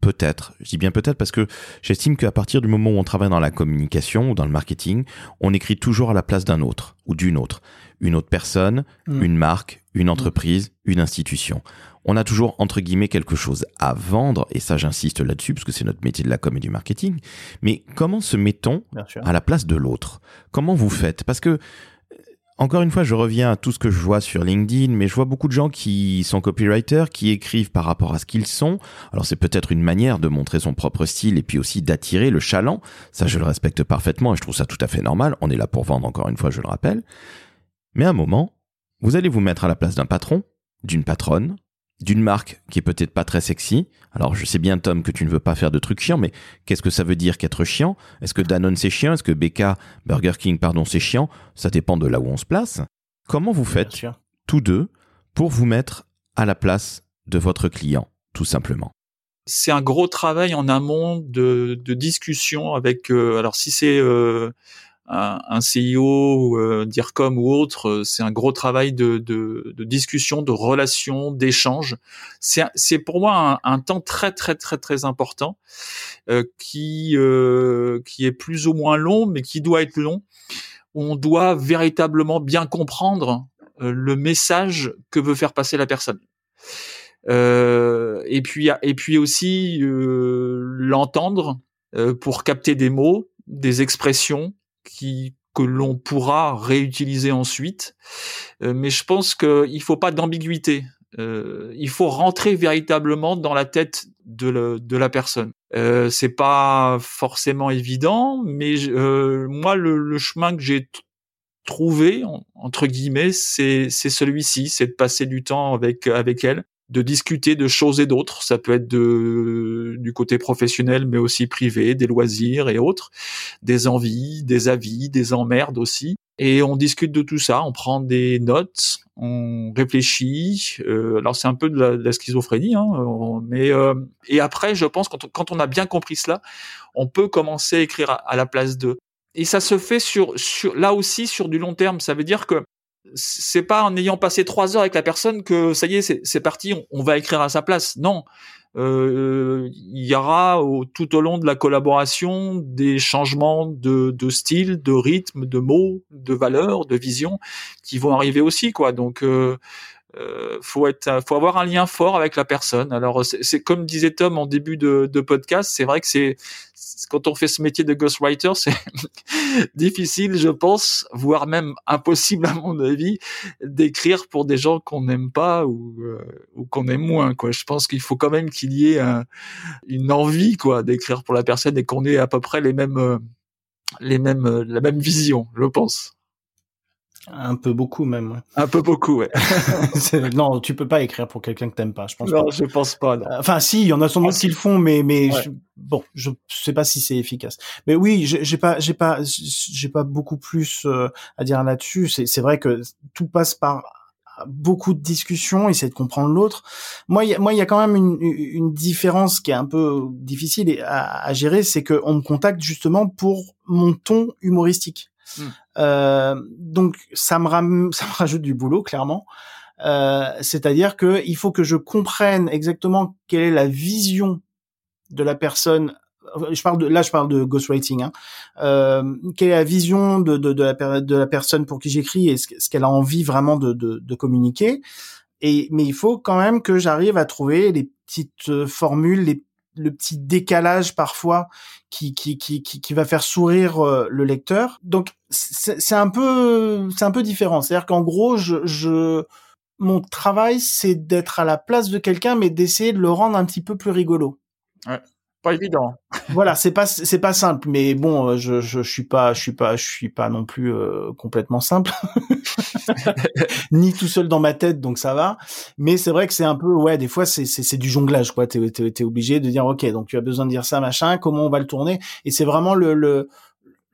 peut-être, je dis bien peut-être parce que j'estime qu'à partir du moment où on travaille dans la communication ou dans le marketing, on écrit toujours à la place d'un autre ou d'une autre une autre personne, mm. une marque, une mm. entreprise, une institution. On a toujours, entre guillemets, quelque chose à vendre, et ça j'insiste là-dessus, parce que c'est notre métier de la com et du marketing. Mais comment se met-on à la place de l'autre? Comment vous faites? Parce que, encore une fois, je reviens à tout ce que je vois sur LinkedIn, mais je vois beaucoup de gens qui sont copywriters, qui écrivent par rapport à ce qu'ils sont. Alors c'est peut-être une manière de montrer son propre style et puis aussi d'attirer le chaland. Ça, je le respecte parfaitement et je trouve ça tout à fait normal. On est là pour vendre, encore une fois, je le rappelle. Mais à un moment, vous allez vous mettre à la place d'un patron, d'une patronne, d'une marque qui est peut-être pas très sexy. Alors je sais bien Tom que tu ne veux pas faire de trucs chiants, mais qu'est-ce que ça veut dire qu'être chiant? Est-ce que Danone c'est chiant? Est-ce que BK, Burger King, pardon, c'est chiant? Ça dépend de là où on se place. Comment vous faites tous deux pour vous mettre à la place de votre client, tout simplement? C'est un gros travail en amont de, discussion avec. Euh, alors si c'est euh, un, un CEO, euh, DIRCOM ou autre, euh, c'est un gros travail de, de, de discussion, de relation, d'échange. C'est pour moi un, un, temps très très très très important euh, qui euh, qui est plus ou moins long, mais qui doit être long. On doit véritablement bien comprendre euh, le message que veut faire passer la personne. et puis et puis aussi l'entendre pour capter des mots, des expressions, qui que l'on pourra réutiliser ensuite. Euh, mais je pense qu'il faut pas d'ambiguïté. Euh, il faut rentrer véritablement dans la tête de, de la personne. Euh, c'est pas forcément évident, mais euh, moi le, le, chemin que j'ai trouvé entre guillemets, c'est c'est celui-ci, c'est de passer du temps avec avec elle, de discuter de choses et d'autres. Ça peut être de, du côté professionnel, mais aussi privé, des loisirs et autres, des envies, des avis, des emmerdes aussi. Et on discute de tout ça, on prend des notes, on réfléchit. Euh, alors c'est un peu de la, schizophrénie, hein, mais euh, et après, je pense quand on, quand on a bien compris cela, on peut commencer à écrire à, à la place de. Et ça se fait sur, sur là aussi sur du long terme. Ça veut dire que c'est pas en ayant passé trois heures avec la personne que ça y est, c'est parti, on, va écrire à sa place. Non, euh, il y aura tout au long de la collaboration des changements de, de, style, de rythme, de mots, de valeurs, de vision qui vont arriver aussi, quoi. Donc euh, euh, faut être, faut avoir un lien fort avec la personne. Alors c'est comme disait Tom en début de, podcast, c'est vrai que c'est quand on fait ce métier de ghostwriter, c'est difficile, je pense, voire même impossible à mon avis, d'écrire pour des gens qu'on n'aime pas ou, euh, ou qu'on aime moins. Quoi. Je pense qu'il faut quand même qu'il y ait un, une envie quoi d'écrire pour la personne et qu'on ait à peu près les mêmes, euh, les mêmes, euh, la même vision, je pense. Un peu beaucoup même. Ouais. Un peu beaucoup, ouais. non, tu peux pas écrire pour quelqu'un que t'aimes pas, je pense. Non, je pense pas. Non. Enfin, si, il y en a sans doute ah, qui le font, mais mais bon, je sais pas si c'est efficace. Mais oui, j'ai pas j'ai pas j'ai pas beaucoup plus euh, à dire là-dessus. C'est c'est vrai que tout passe par beaucoup de discussions, essayer de comprendre l'autre. Moi, il moi, il y a quand même une, une différence qui est un peu difficile à, à gérer, c'est que on me contacte justement pour mon ton humoristique. Mm. Euh, donc ça me, ça me rajoute du boulot clairement. Euh, c'est-à-dire que il faut que je comprenne exactement quelle est la vision de la personne. Je parle de là, je parle de ghostwriting. Hein. Euh, quelle est la vision de, de, de, la, de la personne pour qui j'écris et ce, qu'elle a envie vraiment de, de, de communiquer. Et mais il faut quand même que j'arrive à trouver les petites euh, formules, les le petit décalage parfois qui qui qui qui, va faire sourire euh, le lecteur. Donc c'est un peu c'est un peu différent. C'est-à-dire qu'en gros je, je mon travail c'est d'être à la place de quelqu'un mais d'essayer de le rendre un petit peu plus rigolo. Ouais pas évident. voilà, c'est pas c'est pas simple, mais bon, euh, je, je, je suis pas je suis pas je suis pas non plus euh, complètement simple, ni tout seul dans ma tête, donc ça va. Mais c'est vrai que c'est un peu ouais, des fois c'est c'est du jonglage quoi. T'es es, obligé de dire ok, donc tu as besoin de dire ça machin, comment on va le tourner, et c'est vraiment le, le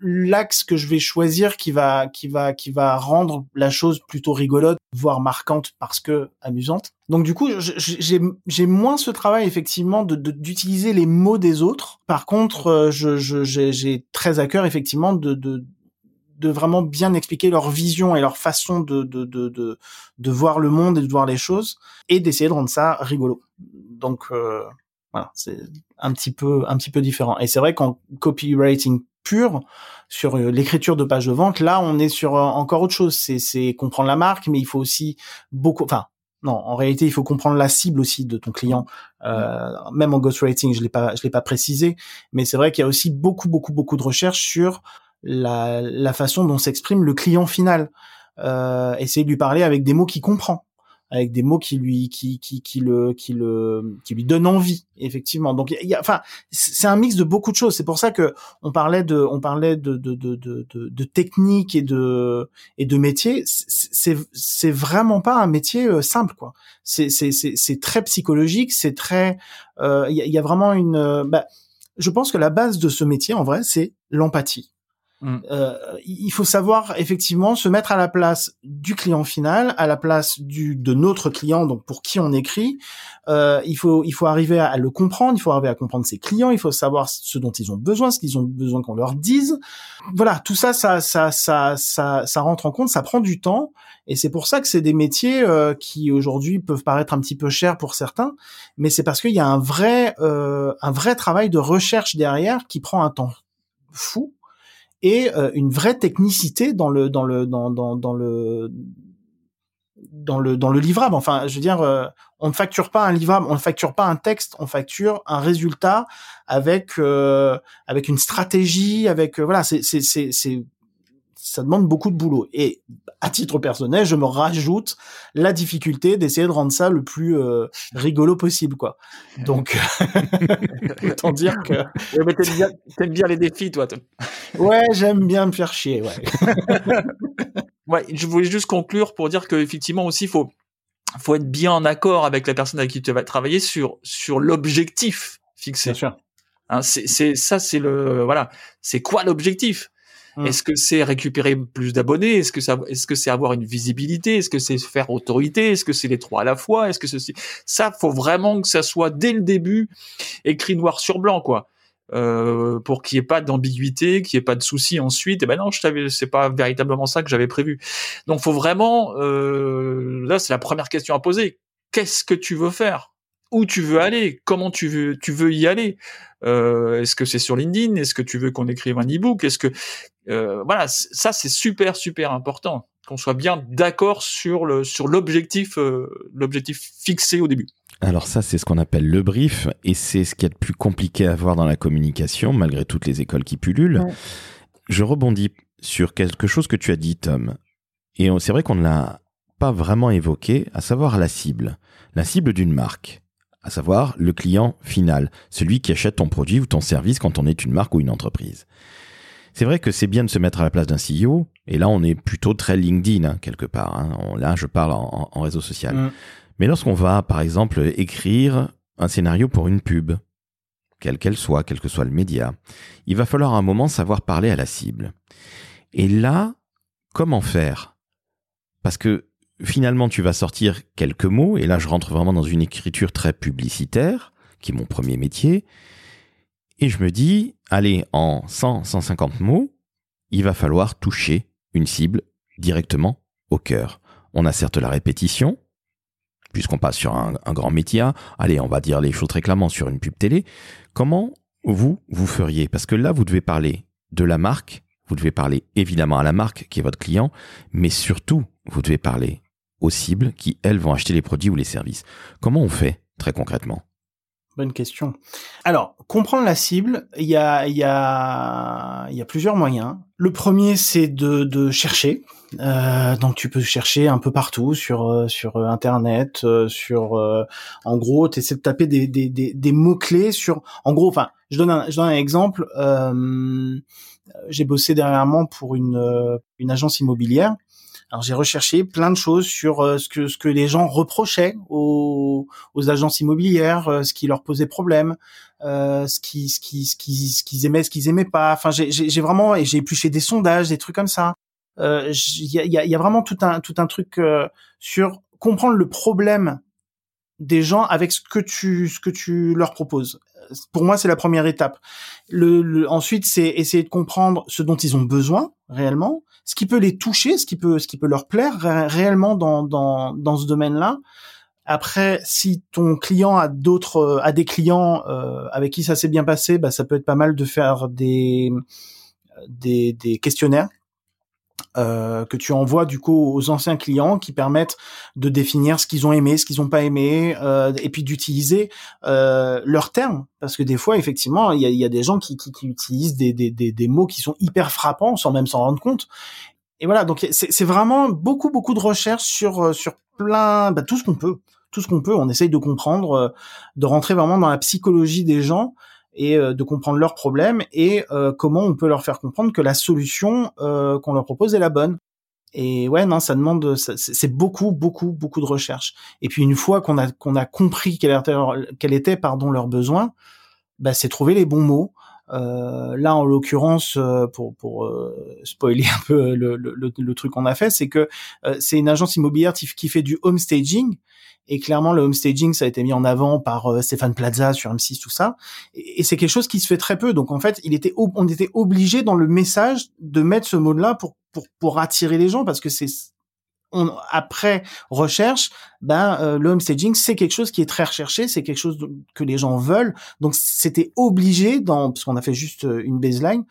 l'axe que je vais choisir qui va qui va qui va rendre la chose plutôt rigolote voire marquante parce que amusante donc du coup j'ai j'ai moins ce travail effectivement de d'utiliser les mots des autres par contre euh, je j'ai très à cœur effectivement de, de de vraiment bien expliquer leur vision et leur façon de, de, de, de, de voir le monde et de voir les choses, et d'essayer de rendre ça rigolo. Donc euh, voilà, c'est un petit peu un petit peu différent. Et c'est vrai qu'en copywriting pur sur euh, l'écriture de page de vente. Là, on est sur euh, encore autre chose. C'est comprendre la marque, mais il faut aussi beaucoup. Enfin, non, en réalité, il faut comprendre la cible aussi de ton client. Euh, même en ghostwriting, je l'ai pas, je l'ai pas précisé, mais c'est vrai qu'il y a aussi beaucoup, beaucoup, beaucoup de recherches sur la, la façon dont s'exprime le client final. Euh, essayer de lui parler avec des mots qu'il comprend avec des mots qui lui qui qui qui le qui le qui lui donnent envie effectivement. Donc il y a enfin c'est un mix de beaucoup de choses. C'est pour ça que on parlait de on parlait de de de de, de, technique et de et de métier. C'est c'est vraiment pas un métier euh, simple quoi. C'est c'est c'est c'est très psychologique c'est très euh, il y, a, y, a, vraiment une euh, bah, je pense que la base de ce métier en vrai c'est l'empathie Mm. Euh, il faut savoir effectivement se mettre à la place du client final, à la place du de notre client, donc pour qui on écrit. Euh, il faut il faut arriver à, le comprendre, il faut arriver à comprendre ses clients, il faut savoir ce dont ils ont besoin, ce qu'ils ont besoin qu'on leur dise. Voilà, tout ça, ça ça ça ça ça rentre en compte, ça prend du temps, et c'est pour ça que c'est des métiers euh, qui aujourd'hui peuvent paraître un petit peu chers pour certains, mais c'est parce qu'il y a un vrai euh, un vrai travail de recherche derrière qui prend un temps fou et euh, une vraie technicité dans le dans le dans dans, dans le dans le dans le livrable. Enfin, je veux dire, euh, on ne facture pas un livrable, on ne facture pas un texte, on facture un résultat avec euh, avec une stratégie, avec voilà, c'est c'est c'est ça demande beaucoup de boulot. Et à titre personnel, je me rajoute la difficulté d'essayer de rendre ça le plus euh, rigolo possible, quoi. Donc, autant dire que. mais t'aimes bien, bien, les défis, toi. ouais, j'aime bien me faire chier, ouais. ouais, je voulais juste conclure pour dire qu'effectivement aussi, il faut, faut être bien en accord avec la personne avec qui tu vas travailler sur, sur l'objectif fixé. Bien sûr. Hein, c'est, ça, c'est le, voilà. C'est quoi l'objectif? Mmh. Est-ce que c'est récupérer plus d'abonnés? Est-ce que ça, est-ce que c'est avoir une visibilité? Est-ce que c'est faire autorité? Est-ce que c'est les trois à la fois? Est-ce que ceci? Ça, faut vraiment que ça soit dès le début écrit noir sur blanc, quoi. Euh, pour qu'il n'y ait pas d'ambiguïté, qu'il n'y ait pas de souci ensuite. Et ben non, je savais, c'est pas véritablement ça que j'avais prévu. Donc, faut vraiment, euh, là, c'est la première question à poser. Qu'est-ce que tu veux faire? Où tu veux aller Comment tu veux, tu veux y aller euh, Est-ce que c'est sur LinkedIn? Est-ce que tu veux qu'on écrive un e-book? Est-ce que euh, voilà, ça c'est super super important qu'on soit bien d'accord sur le sur l'objectif euh, l'objectif fixé au début. Alors ça, c'est ce qu'on appelle le brief, et c'est ce qui est le plus compliqué à voir dans la communication, malgré toutes les écoles qui pullulent. Je rebondis sur quelque chose que tu as dit, Tom. Et c'est vrai qu'on ne l'a pas vraiment évoqué, à savoir la cible. La cible d'une marque à savoir le client final, celui qui achète ton produit ou ton service quand on est une marque ou une entreprise. C'est vrai que c'est bien de se mettre à la place d'un CEO, et là on est plutôt très LinkedIn hein, quelque part. Hein. là je parle en, réseau social. Mm. Mais lorsqu'on va par exemple écrire un scénario pour une pub, quelle qu'elle soit, quel que soit le média, il va falloir à un moment savoir parler à la cible. Et là, comment faire? Parce que finalement, tu vas sortir quelques mots, et là, je rentre vraiment dans une écriture très publicitaire, qui est mon premier métier, et je me dis, allez, en 100, 150 mots, il va falloir toucher une cible directement au cœur. On a certes la répétition, puisqu'on passe sur un, grand métier. Allez, on va dire les choses très clairement sur une pub télé. Comment vous, vous feriez? Parce que là, vous devez parler de la marque, vous devez parler évidemment à la marque qui est votre client, mais surtout, vous devez parler aux cibles qui, elles, vont acheter les produits ou les services. Comment on fait très concrètement? Bonne question. Alors, comprendre la cible, il y a, y, a, y a plusieurs moyens. Le premier, c'est de, de chercher. Euh, donc, tu peux chercher un peu partout sur euh, sur Internet, euh, sur. en gros, tu essaies de taper des, des, des, mots clés sur. En gros, enfin, je donne un, je donne un exemple. J'ai bossé dernièrement pour une une agence immobilière alors j'ai recherché plein de choses sur euh, ce que ce que les gens reprochaient aux, aux agences immobilières, euh, ce qui leur posait problème, euh, ce qui ce qui ce qui ce qu'ils aimaient, ce qu'ils aimaient pas. Enfin j'ai vraiment et j'ai épluché des sondages, des trucs comme ça. Il y, a, y, a, y a vraiment tout un tout un truc sur comprendre le problème des gens avec ce que tu ce que tu leur proposes. Pour moi, c'est la première étape. Le, le ensuite, c'est essayer de comprendre ce dont ils ont besoin réellement, ce qui peut les toucher, ce qui peut, ce qui peut leur plaire réellement dans, dans, dans ce domaine-là. Après, si ton client a d'autres, euh, a des clients euh, avec qui ça s'est bien passé, bah, ça peut être pas mal de faire des, des, des questionnaires euh, que tu envoies du coup aux anciens clients qui permettent de définir ce qu'ils ont aimé, ce qu'ils n'ont pas aimé, euh, et puis d'utiliser euh, leurs termes. Parce que des fois, effectivement, il y a, y a, des gens qui, qui, qui utilisent des, des, des, mots qui sont hyper frappants sans même s'en rendre compte. Et voilà, donc c'est vraiment beaucoup, beaucoup de recherches sur, euh, sur plein, bah, tout ce qu'on peut. Tout ce qu'on peut, on essaye de comprendre, euh, de rentrer vraiment dans la psychologie des gens et euh, de comprendre leurs problèmes et euh, comment on peut leur faire comprendre que la solution euh, qu'on leur propose est la bonne. Et ouais, non, ça demande, c'est beaucoup, beaucoup, beaucoup de recherche. Et puis une fois qu'on a qu'on a compris quel était, quel était pardon leurs besoins, bah, c'est trouver les bons mots. Euh, là, en l'occurrence, pour, pour spoiler un peu le, le, le truc qu'on a fait, c'est que c'est une agence immobilière qui fait du home staging et clairement, le homestaging, ça a été mis en avant par euh, Stéphane Plaza sur M6, tout ça. Et, c'est quelque chose qui se fait très peu. Donc en fait, il était, on était obligé dans le message de mettre ce mot-là pour, pour, pour attirer les gens parce que c'est on, après recherche, ben euh, le homestaging c'est quelque chose qui est très recherché, c'est quelque chose que les gens veulent. Donc c'était obligé dans parce qu'on a fait juste euh, une baseline,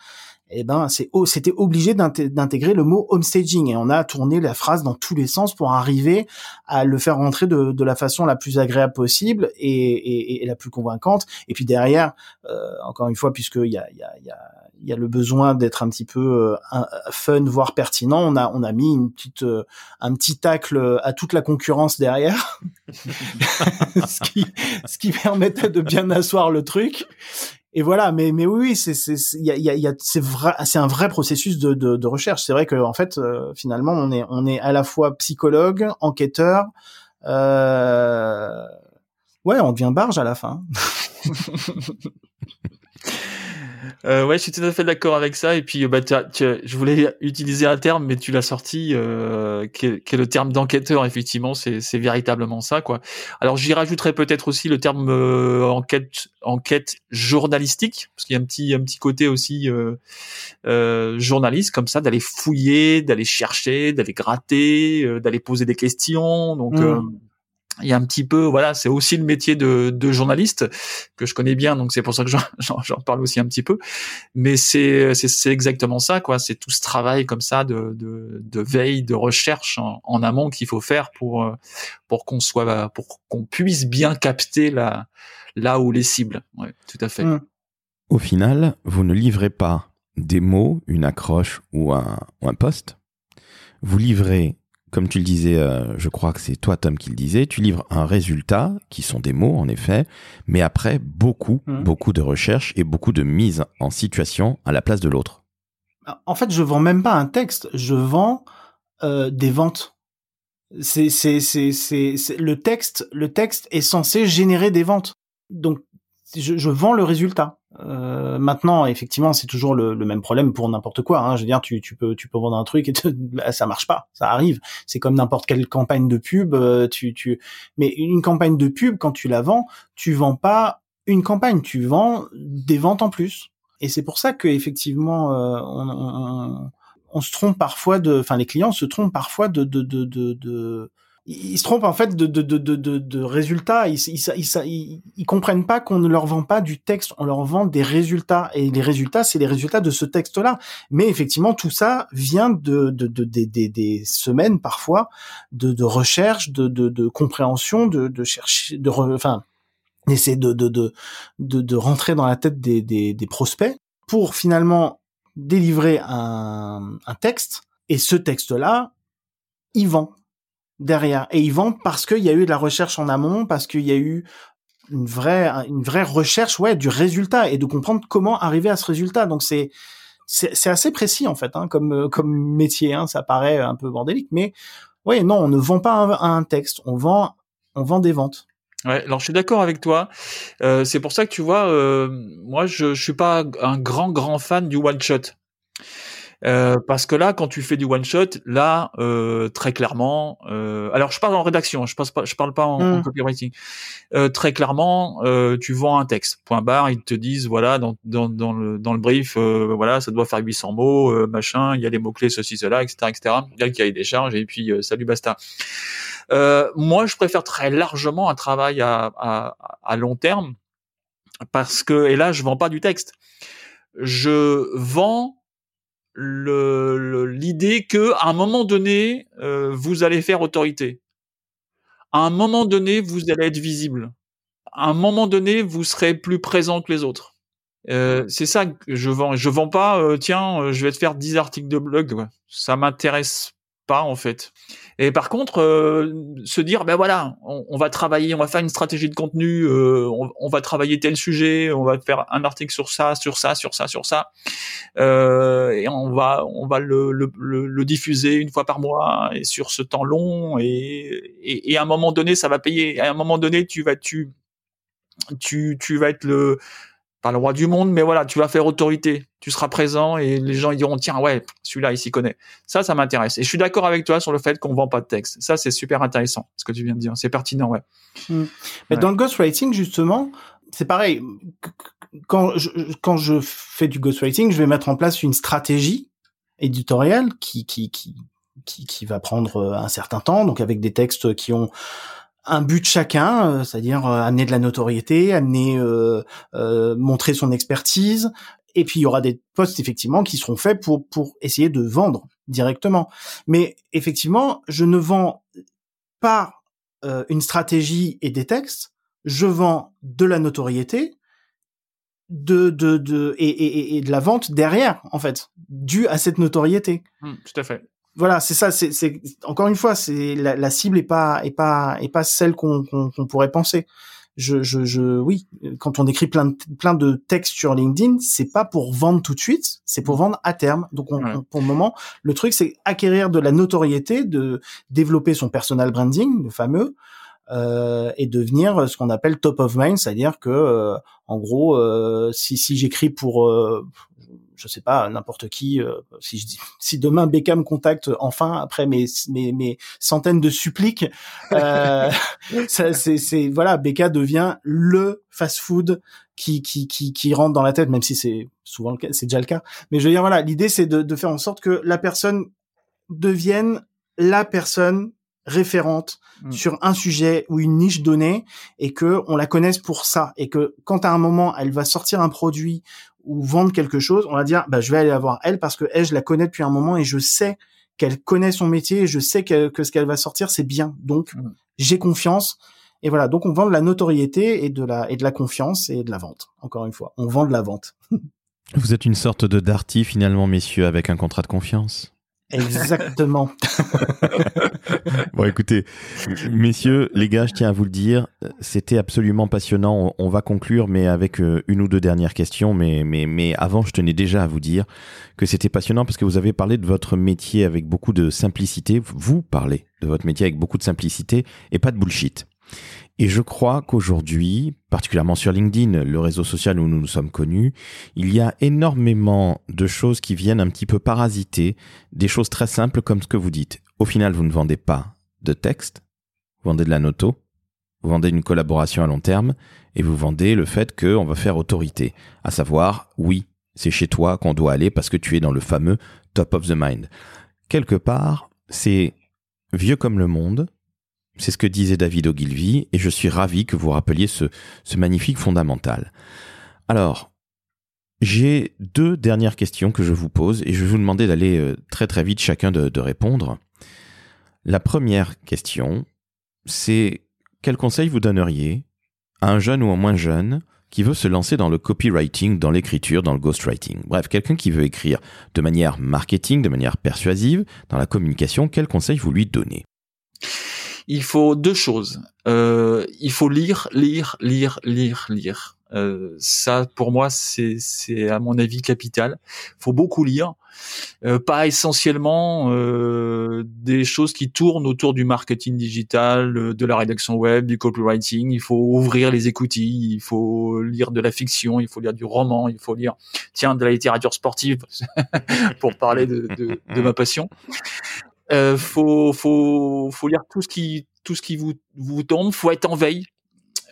eh ben c'est c'était obligé d'intégrer le mot homestaging. Et on a tourné la phrase dans tous les sens pour arriver à le faire rentrer de, de la façon la plus agréable possible et, et, et la plus convaincante. Et puis derrière, euh, encore une fois, puisqu'il y a, y, a, y, a, y a le besoin d'être un petit peu euh, fun, voire pertinent, on a on a mis une petite euh, un petit tacle à toute la concurrence derrière, ce qui ce qui permettait de bien asseoir le truc et voilà, mais mais oui, c'est c'est y a y a, c'est vrai, c'est un vrai processus de de, de recherche. C'est vrai que en fait, euh, finalement, on est on est à la fois psychologue, enquêteur, euh... ouais, on devient barge à la fin. Euh, ouais, je suis tout à fait d'accord avec ça. Et puis, bah, je voulais utiliser un terme, mais tu l'as sorti, euh, qui, est, le terme d'enquêteur. Effectivement, c'est véritablement ça, quoi. Alors, j'y rajouterais peut-être aussi le terme euh, enquête, enquête journalistique, parce qu'il y a un petit, un petit côté aussi euh, euh journaliste, comme ça, d'aller fouiller, d'aller chercher, d'aller gratter, euh, d'aller poser des questions. Donc, mmh il y a un petit peu, voilà, c'est aussi le métier de, de, journaliste que je connais bien, donc c'est pour ça que j'en parle aussi un petit peu. Mais c'est c'est exactement ça, quoi. C'est tout ce travail comme ça de, de, de veille, de recherche en, amont qu'il faut faire pour pour qu'on soit, pour qu'on puisse bien capter la là où les cibles. Ouais, tout à fait. Mmh. Au final, vous ne livrez pas des mots, une accroche ou un, ou un poste. Vous livrez comme tu le disais, euh, je crois que c'est toi Tom qui le disais, tu livres un résultat qui sont des mots en effet, mais après beaucoup, mmh. beaucoup de recherches et beaucoup de mise en situation à la place de l'autre. En fait, je vends même pas un texte, je vends euh, des ventes. C'est c'est c'est c'est le texte le texte est censé générer des ventes. Donc je, je vends le résultat. Euh, maintenant, effectivement, c'est toujours le, même problème pour n'importe quoi. Hein. Je veux dire, tu, tu, peux tu peux vendre un truc et bah, ça marche pas, ça arrive. C'est comme n'importe quelle campagne de pub. Euh, tu, tu, mais une campagne de pub, quand tu la vends, tu vends pas une campagne, tu vends des ventes en plus. Et c'est pour ça que effectivement, euh, on, on, on, se trompe parfois de, enfin les clients se trompent parfois de de de de, de ils se trompent en fait de de de de, de, résultats. Ils, ils, ils, ils, comprennent pas qu'on ne leur vend pas du texte, on leur vend des résultats et les résultats c'est les résultats de ce texte-là. Mais effectivement tout ça vient de de de, des semaines parfois de, de recherche, de, de, de compréhension, de, de chercher, de enfin essayer de, de, de, de, de rentrer dans la tête des, des, des prospects pour finalement délivrer un, un texte. Et ce texte-là, il vend derrière. Et il vend parce qu'il y a eu de la recherche en amont, parce qu'il y a eu une vraie, une vraie recherche, ouais, du résultat et de comprendre comment arriver à ce résultat. Donc c'est, c'est, assez précis en fait, hein, comme, comme métier. Hein, ça paraît un peu bordélique, mais ouais, non, on ne vend pas un, un texte, on vend, on vend des ventes. Ouais, alors je suis d'accord avec toi. Euh, c'est pour ça que tu vois, euh, moi je, je suis pas un grand grand fan du one shot. Euh, parce que là, quand tu fais du one shot, là, euh, très clairement, euh, alors je parle en rédaction, je parle pas, je parle pas en, en hmm. copywriting. Euh, très clairement, euh, tu vends un texte. Point barre, ils te disent voilà dans dans dans le dans le brief, voilà, ça doit faire 800 mots, machin, il y a les mots clés ceci cela, etc., etc. Il y a le cahier des charges et puis salut basta. moi, je préfère très largement un travail à, à, à long terme parce que et là, je vends pas du texte. Je vends l'idée que à un moment donné, euh, vous allez faire autorité. À un moment donné, vous allez être visible. À un moment donné, vous serez plus présent que les autres. Euh, c'est ça que je vends. Je vends pas, euh, tiens, je vais te faire 10 articles de blog. Ça m'intéresse pas en fait. Et par contre, euh, se dire, ben voilà, on, va travailler, on va faire une stratégie de contenu, euh, on, va travailler tel sujet, on va faire un article sur ça, sur ça, sur ça, sur ça, euh, et on va, on va le, le, le, diffuser une fois par mois et sur ce temps long, et, et, à un moment donné, ça va payer. À un moment donné, tu vas, tu, tu, tu vas être le pas le roi du monde, mais voilà, tu vas faire autorité. Tu seras présent et les gens diront tiens ouais, celui-là il s'y connaît. Ça, ça m'intéresse. Et je suis d'accord avec toi sur le fait qu'on vend pas de texte. Ça, c'est super intéressant ce que tu viens de dire. C'est pertinent, ouais. Hmm. Mais dans le ghostwriting justement, c'est pareil. Quand je, quand je fais du ghostwriting, je vais mettre en place une stratégie éditoriale qui qui qui qui, qui va prendre un certain temps, donc avec des textes qui ont un but chacun, euh, c'est-à-dire euh, amener de la notoriété, amener euh, montrer son expertise. Et puis il y aura des posts effectivement qui seront faits pour pour essayer de vendre directement. Mais effectivement, je ne vends pas une stratégie et des textes. Je vends de la notoriété, de de de et, et, et de la vente derrière en fait, dû à cette notoriété. Mmh, tout à fait voilà, c'est ça. C'est encore une fois, c'est la, la, cible est pas est pas est pas celle qu'on qu'on pourrait penser. Je, je, je, oui, quand on écrit plein de, plein de textes sur LinkedIn, c'est pas pour vendre tout de suite, c'est pour vendre à terme. Donc, on, pour le moment, le truc, c'est acquérir de la notoriété, de développer son personal branding, le fameux, euh, et devenir ce qu'on appelle top of mind, c'est-à-dire que, euh, en gros, euh, si, si j'écris pour, euh, je sais pas n'importe qui euh, si je dis si demain Beckham contacte enfin après mes mes, mes centaines de suppliques euh, ça c'est c'est voilà Beckham devient le fast-food qui qui qui qui rentre dans la tête même si c'est souvent le cas c'est déjà le cas mais je veux dire voilà l'idée c'est de de faire en sorte que la personne devienne la personne référente mm. sur un sujet ou une niche donnée et que on la connaisse pour ça et que quand à un moment elle va sortir un produit ou vendre quelque chose, on va dire bah je vais aller la voir elle parce que elle je la connais depuis un moment et je sais qu'elle connaît son métier et je sais que, ce qu'elle va sortir c'est bien. Donc mm. j'ai confiance et voilà, donc on vend de la notoriété et de la et de la confiance et de la vente. Encore une fois, on vend de la vente. Vous êtes une sorte de Darty finalement messieurs avec un contrat de confiance? Exactement. bon, écoutez, messieurs, les gars, je tiens à vous le dire, c'était absolument passionnant. On, va conclure, mais avec euh, une ou deux dernières questions. Mais, mais, mais avant, je tenais déjà à vous dire que c'était passionnant parce que vous avez parlé de votre métier avec beaucoup de simplicité. Vous parlez de votre métier avec beaucoup de simplicité et pas de bullshit. Et je crois qu'aujourd'hui, particulièrement sur LinkedIn, le réseau social où nous nous sommes connus, il y a énormément de choses qui viennent un petit peu parasiter des choses très simples comme ce que vous dites. Au final, vous ne vendez pas de texte, vous vendez de la noto, vous vendez une collaboration à long terme et vous vendez le fait qu'on va faire autorité. À savoir, oui, c'est chez toi qu'on doit aller parce que tu es dans le fameux top of the mind. Quelque part, c'est vieux comme le monde. C'est ce que disait David Ogilvy et je suis ravi que vous rappeliez ce, magnifique fondamental. Alors, j'ai deux dernières questions que je vous pose et je vais vous demander d'aller euh, très très vite chacun de, de répondre. La première question, c'est quel conseil vous donneriez à un jeune ou un moins jeune qui veut se lancer dans le copywriting, dans l'écriture, dans le ghostwriting? Bref, quelqu'un qui veut écrire de manière marketing, de manière persuasive, dans la communication, quel conseil vous lui donnez? Il faut deux choses. Euh, il faut lire, lire, lire, lire, lire. Euh, ça, pour moi, c'est, c'est à mon avis capital. Il faut beaucoup lire. Euh, pas essentiellement euh, des choses qui tournent autour du marketing digital, euh, de la rédaction web, du copywriting. Il faut ouvrir les écoutilles, il faut lire de la fiction, il faut lire du roman, il faut lire, tiens, de la littérature sportive pour parler de, de, de, ma passion. Euh, faut, faut, faut lire tout ce qui, tout ce qui vous, vous tombe. Faut être en veille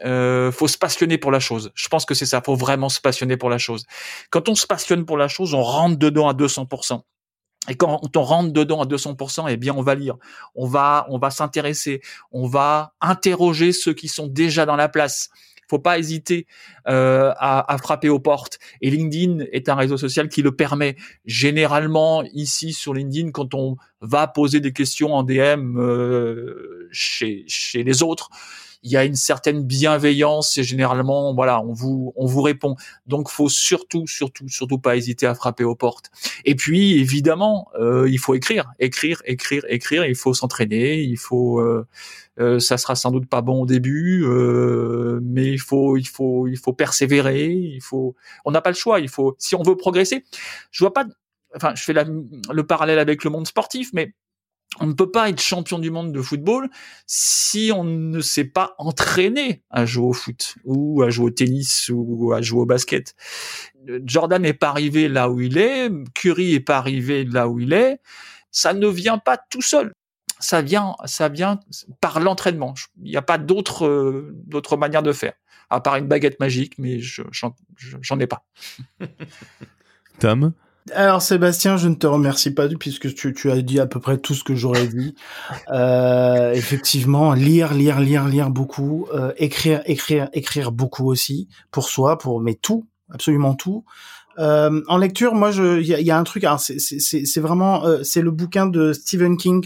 euh, faut se passionner pour la chose. Je pense que c'est ça. Faut vraiment se passionner pour la chose. Quand on se passionne pour la chose, on rentre dedans à 200%. Et quand on rentre dedans à 200%, eh bien, on va lire, on va, on va s'intéresser, on va interroger ceux qui sont déjà dans la place. Faut pas hésiter euh, à, à, frapper aux portes. Et LinkedIn est un réseau social qui le permet. Généralement, ici sur LinkedIn, quand on va poser des questions en DM euh, chez chez les autres, il y a une certaine bienveillance et généralement voilà on vous on vous répond. Donc faut surtout surtout surtout pas hésiter à frapper aux portes. Et puis évidemment euh, il faut écrire. Écrire écrire écrire. Il faut s'entraîner. Il faut euh, euh, ça sera sans doute pas bon au début euh, mais il faut il faut il faut persévérer il faut on n'a pas le choix il faut si on veut progresser je vois pas enfin je fais la, le parallèle avec le monde sportif mais on ne peut pas être champion du monde de football si on ne s'est pas entraîné à jouer au foot ou à jouer au tennis ou à jouer au basket. Jordan n'est pas arrivé là où il est, Curry n'est pas arrivé là où il est. Ça ne vient pas tout seul. Ça vient, ça vient par l'entraînement. Il n'y a pas d'autre, euh, d'autre manière de faire, à part une baguette magique, mais je, j'en ai pas. Tom? Alors Sébastien, je ne te remercie pas puisque tu, tu as dit à peu près tout ce que j'aurais dit. Euh, effectivement, lire, lire, lire, lire beaucoup, euh, écrire, écrire, écrire beaucoup aussi pour soi, pour mais tout, absolument tout. Euh, en lecture, moi, il y a, y a, un truc. C'est vraiment, euh, c'est le bouquin de Stephen King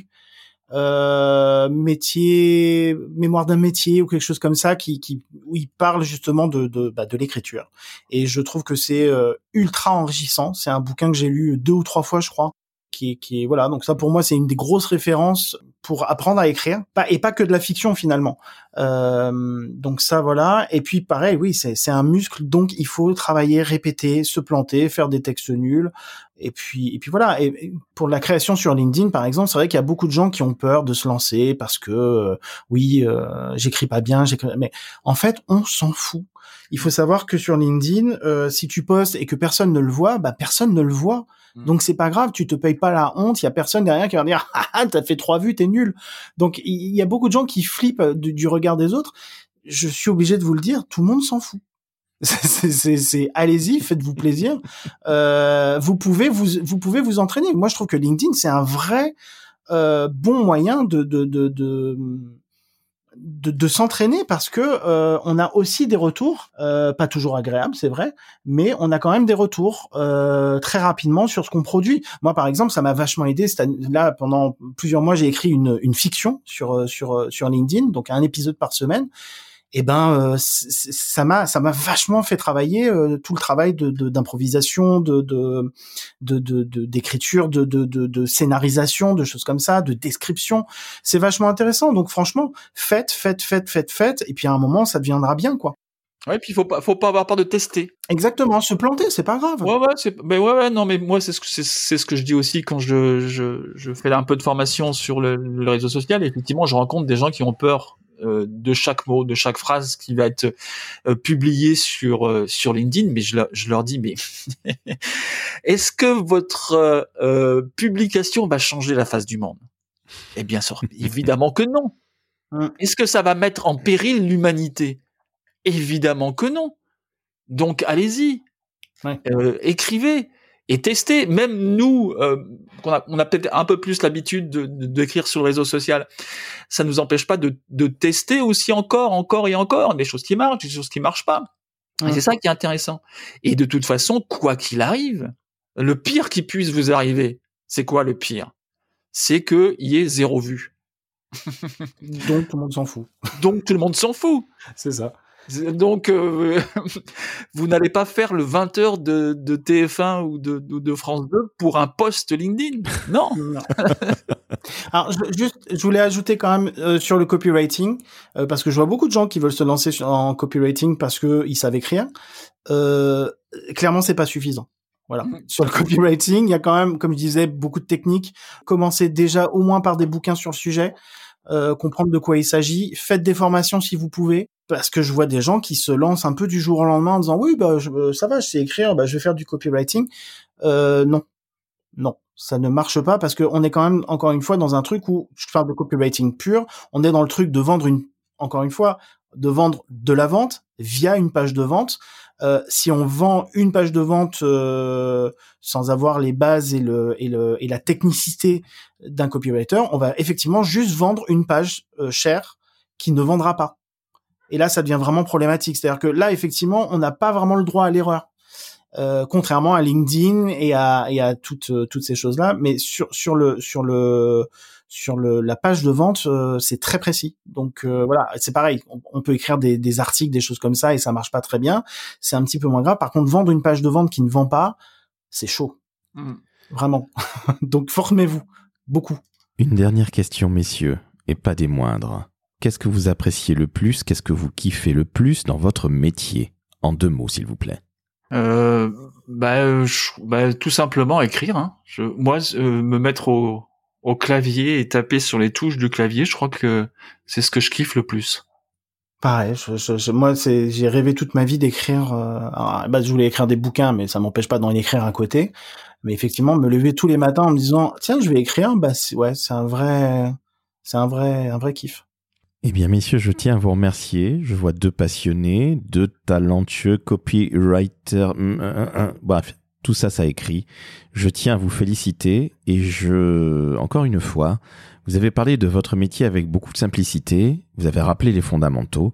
euh, métier, mémoire d'un métier ou quelque chose comme ça, qui, qui où il parle justement de de, bah, de l'écriture. Et je trouve que c'est euh, ultra enrichissant. C'est un bouquin que j'ai lu deux ou trois fois, je crois. Qui qui voilà donc ça pour moi c'est une des grosses références pour apprendre à écrire pas et pas que de la fiction finalement euh, donc ça voilà et puis pareil oui c'est c'est un muscle donc il faut travailler répéter se planter faire des textes nuls et puis, et puis voilà. Et pour la création sur LinkedIn, par exemple, c'est vrai qu'il y a beaucoup de gens qui ont peur de se lancer parce que euh, oui, euh, j'écris pas bien, j'écris. Mais en fait, on s'en fout. Il faut savoir que sur LinkedIn, euh, si tu postes et que personne ne le voit, bah personne ne le voit. Mmh. Donc c'est pas grave, tu te payes pas la honte. Il y a personne derrière qui va dire ah, ah t'as fait trois vues, t'es nul. Donc il y a beaucoup de gens qui flippent du, du regard des autres. Je suis obligé de vous le dire, tout le monde s'en fout c'est allez-y, faites-vous plaisir. Euh, vous pouvez vous vous pouvez vous entraîner. Moi, je trouve que LinkedIn c'est un vrai euh, bon moyen de de de de, de, de s'entraîner parce que euh, on a aussi des retours, euh, pas toujours agréables, c'est vrai, mais on a quand même des retours euh, très rapidement sur ce qu'on produit. Moi, par exemple, ça m'a vachement aidé. Là, pendant plusieurs mois, j'ai écrit une, une fiction sur sur sur LinkedIn, donc un épisode par semaine eh ben euh, ça m'a ça m'a vachement fait travailler euh, tout le travail de d'improvisation de de de d'écriture de, de, de, de scénarisation de choses comme ça de description c'est vachement intéressant donc franchement faites faites faites faites faites et puis à un moment ça deviendra bien quoi Ouais, puis faut pas, faut pas avoir peur de tester. Exactement, se planter, c'est pas grave. Ouais, ouais, c'est, mais ouais, ouais, non, mais moi, c'est ce que, c'est, c'est ce que je dis aussi quand je, je, je fais un peu de formation sur le, le réseau social. effectivement, je rencontre des gens qui ont peur de chaque mot, de chaque phrase qui va être euh, publiée sur euh, sur LinkedIn, mais je, je leur dis mais est-ce que votre publication va changer la face du monde? Eh bien sûr, évidemment que non. Mmh. Est-ce que ça va mettre en péril l'humanité? Évidemment que non. Donc allez-y, Euh, écrivez et testez. Même nous, euh, on a, on a peut-être un peu plus l'habitude d'écrire sur le réseau social, ça nous empêche pas de, de tester aussi encore, encore et encore des choses qui marchent, des choses qui marchent pas. Et c'est ça qui est intéressant. Et de toute façon, quoi qu'il arrive, le pire qui puisse vous arriver, c'est quoi le pire? C'est qu'il y ait zéro vue. Donc tout le monde s'en fout. Donc tout le monde s'en fout. C'est ça. Donc, euh, vous n'allez pas faire le 20h de, de TF1 ou de, de, France 2 pour un post LinkedIn. Non. Alors, je, juste, je voulais ajouter quand même euh, sur le copywriting, euh, parce que je vois beaucoup de gens qui veulent se lancer en copywriting parce que ils savent écrire. clairement, c'est pas suffisant. Voilà. Mm. Sur le copywriting, il y a quand même, comme je disais, beaucoup de techniques. Commencez déjà au moins par des bouquins sur le sujet. Euh, comprendre de quoi il s'agit. Faites des formations si vous pouvez, parce que je vois des gens qui se lancent un peu du jour au lendemain en disant oui bah euh, ça va, je sais écrire, bah je vais faire du copywriting. Euh, non, non, ça ne marche pas parce qu'on est quand même encore une fois dans un truc où je parle de copywriting pur. On est dans le truc de vendre une, encore une fois, de vendre de la vente via une page de vente. Euh, si on vend une page de vente euh, sans avoir les bases et le et le et la technicité d'un copywriter, on va effectivement juste vendre une page euh, chère qui ne vendra pas. Et là, ça devient vraiment problématique. C'est-à-dire que là, effectivement, on n'a pas vraiment le droit à l'erreur. Euh, contrairement à LinkedIn et à, et à toutes toutes ces choses là mais sur sur le sur le sur le, la page de vente, euh, c'est très précis. Donc euh, voilà, c'est pareil. On, peut écrire des, des, articles, des choses comme ça, et ça marche pas très bien. C'est un petit peu moins grave. Par contre, vendre une page de vente qui ne vend pas, c'est chaud, mm. vraiment. Donc formez-vous beaucoup. Une dernière question, messieurs, et pas des moindres. Qu'est-ce que vous appréciez le plus? Qu'est-ce que vous kiffez le plus dans votre métier? En deux mots, s'il vous plaît. Euh, bah, bah, tout simplement écrire. Hein. Je, moi, euh, me mettre au, au clavier et taper sur les touches du clavier, je crois que c'est ce que je kiffe le plus. Pareil, je, moi c'est j'ai rêvé toute ma vie d'écrire. Euh, bah, je voulais écrire des bouquins, mais ça m'empêche pas d'en écrire à côté. Mais effectivement, me lever tous les matins en me disant tiens, je vais écrire, bah ouais, c'est un vrai, c'est un vrai, un vrai kiff. Eh bien, messieurs, je tiens à vous remercier. Je vois deux passionnés, deux talentueux copywriters. Bref, tout ça, ça écrit. Je tiens à vous féliciter et je, encore une fois, vous avez parlé de votre métier avec beaucoup de simplicité. Vous avez rappelé les fondamentaux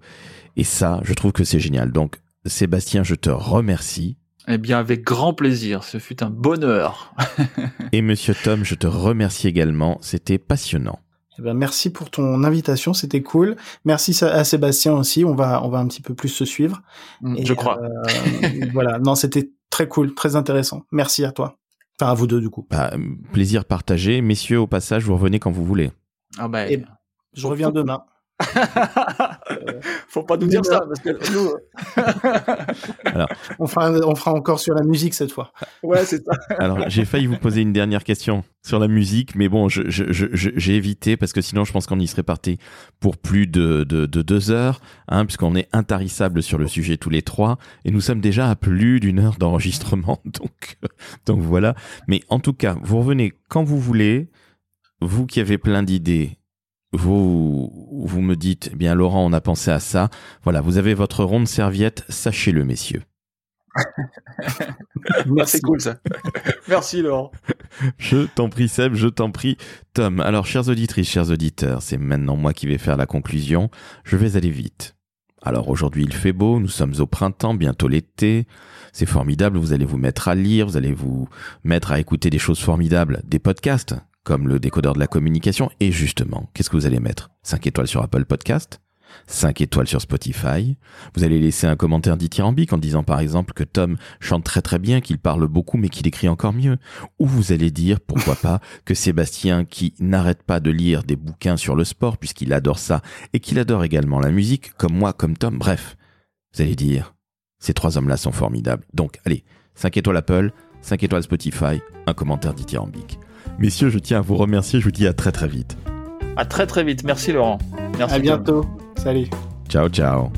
et ça, je trouve que c'est génial. Donc, Sébastien, je te remercie. Eh bien, avec grand plaisir. Ce fut un bonheur. et monsieur Tom, je te remercie également. C'était passionnant. Eh ben, merci pour ton invitation, c'était cool. Merci à Sébastien aussi. On va, on va un petit peu plus se suivre. Mm, je crois. Euh, voilà. Non, c'était très cool, très intéressant. Merci à toi. Enfin, à vous deux, du coup. Bah, plaisir partagé. Messieurs, au passage, vous revenez quand vous voulez. Ah bah, je reviens demain. Faut pas nous dire ça parce que nous. Alors, on fera, on fera encore sur la musique cette fois. Ouais, c'est ça. Alors, j'ai failli vous poser une dernière question sur la musique, mais bon, j'ai je, je, évité parce que sinon, je pense qu'on y serait parti pour plus de, de, de deux heures, hein, puisqu'on est intarissable sur le sujet tous les trois, et nous sommes déjà à plus d'une heure d'enregistrement, donc, donc voilà. Mais en tout cas, vous revenez quand vous voulez. Vous qui avez plein d'idées, vous, vous me dites, eh bien Laurent, on a pensé à ça. Voilà, vous avez votre ronde serviette, sachez-le, messieurs. Merci, cool ça. Merci Laurent. Je t'en prie Seb, je t'en prie Tom. Alors, chères auditrices, chers auditeurs, c'est maintenant moi qui vais faire la conclusion. Je vais aller vite. Alors aujourd'hui il fait beau, nous sommes au printemps, bientôt l'été. C'est formidable, vous allez vous mettre à lire, vous allez vous mettre à écouter des choses formidables, des podcasts, comme le décodeur de la communication. Et justement, qu'est-ce que vous allez mettre? 5 étoiles sur Apple Podcast 5 étoiles sur Spotify. Vous allez laisser un commentaire dithyrambique en disant par exemple que Tom chante très très bien, qu'il parle beaucoup mais qu'il écrit encore mieux. Ou vous allez dire, pourquoi pas, que Sébastien, qui n'arrête pas de lire des bouquins sur le sport puisqu'il adore ça et qu'il adore également la musique, comme moi, comme Tom, bref. Vous allez dire, ces trois hommes-là sont formidables. Donc allez, 5 étoiles Apple, 5 étoiles Spotify, un commentaire dithyrambique. Messieurs, je tiens à vous remercier. Je vous dis à très très vite. À très très vite. Merci Laurent. Merci. À bientôt. Salut. Ciao ciao.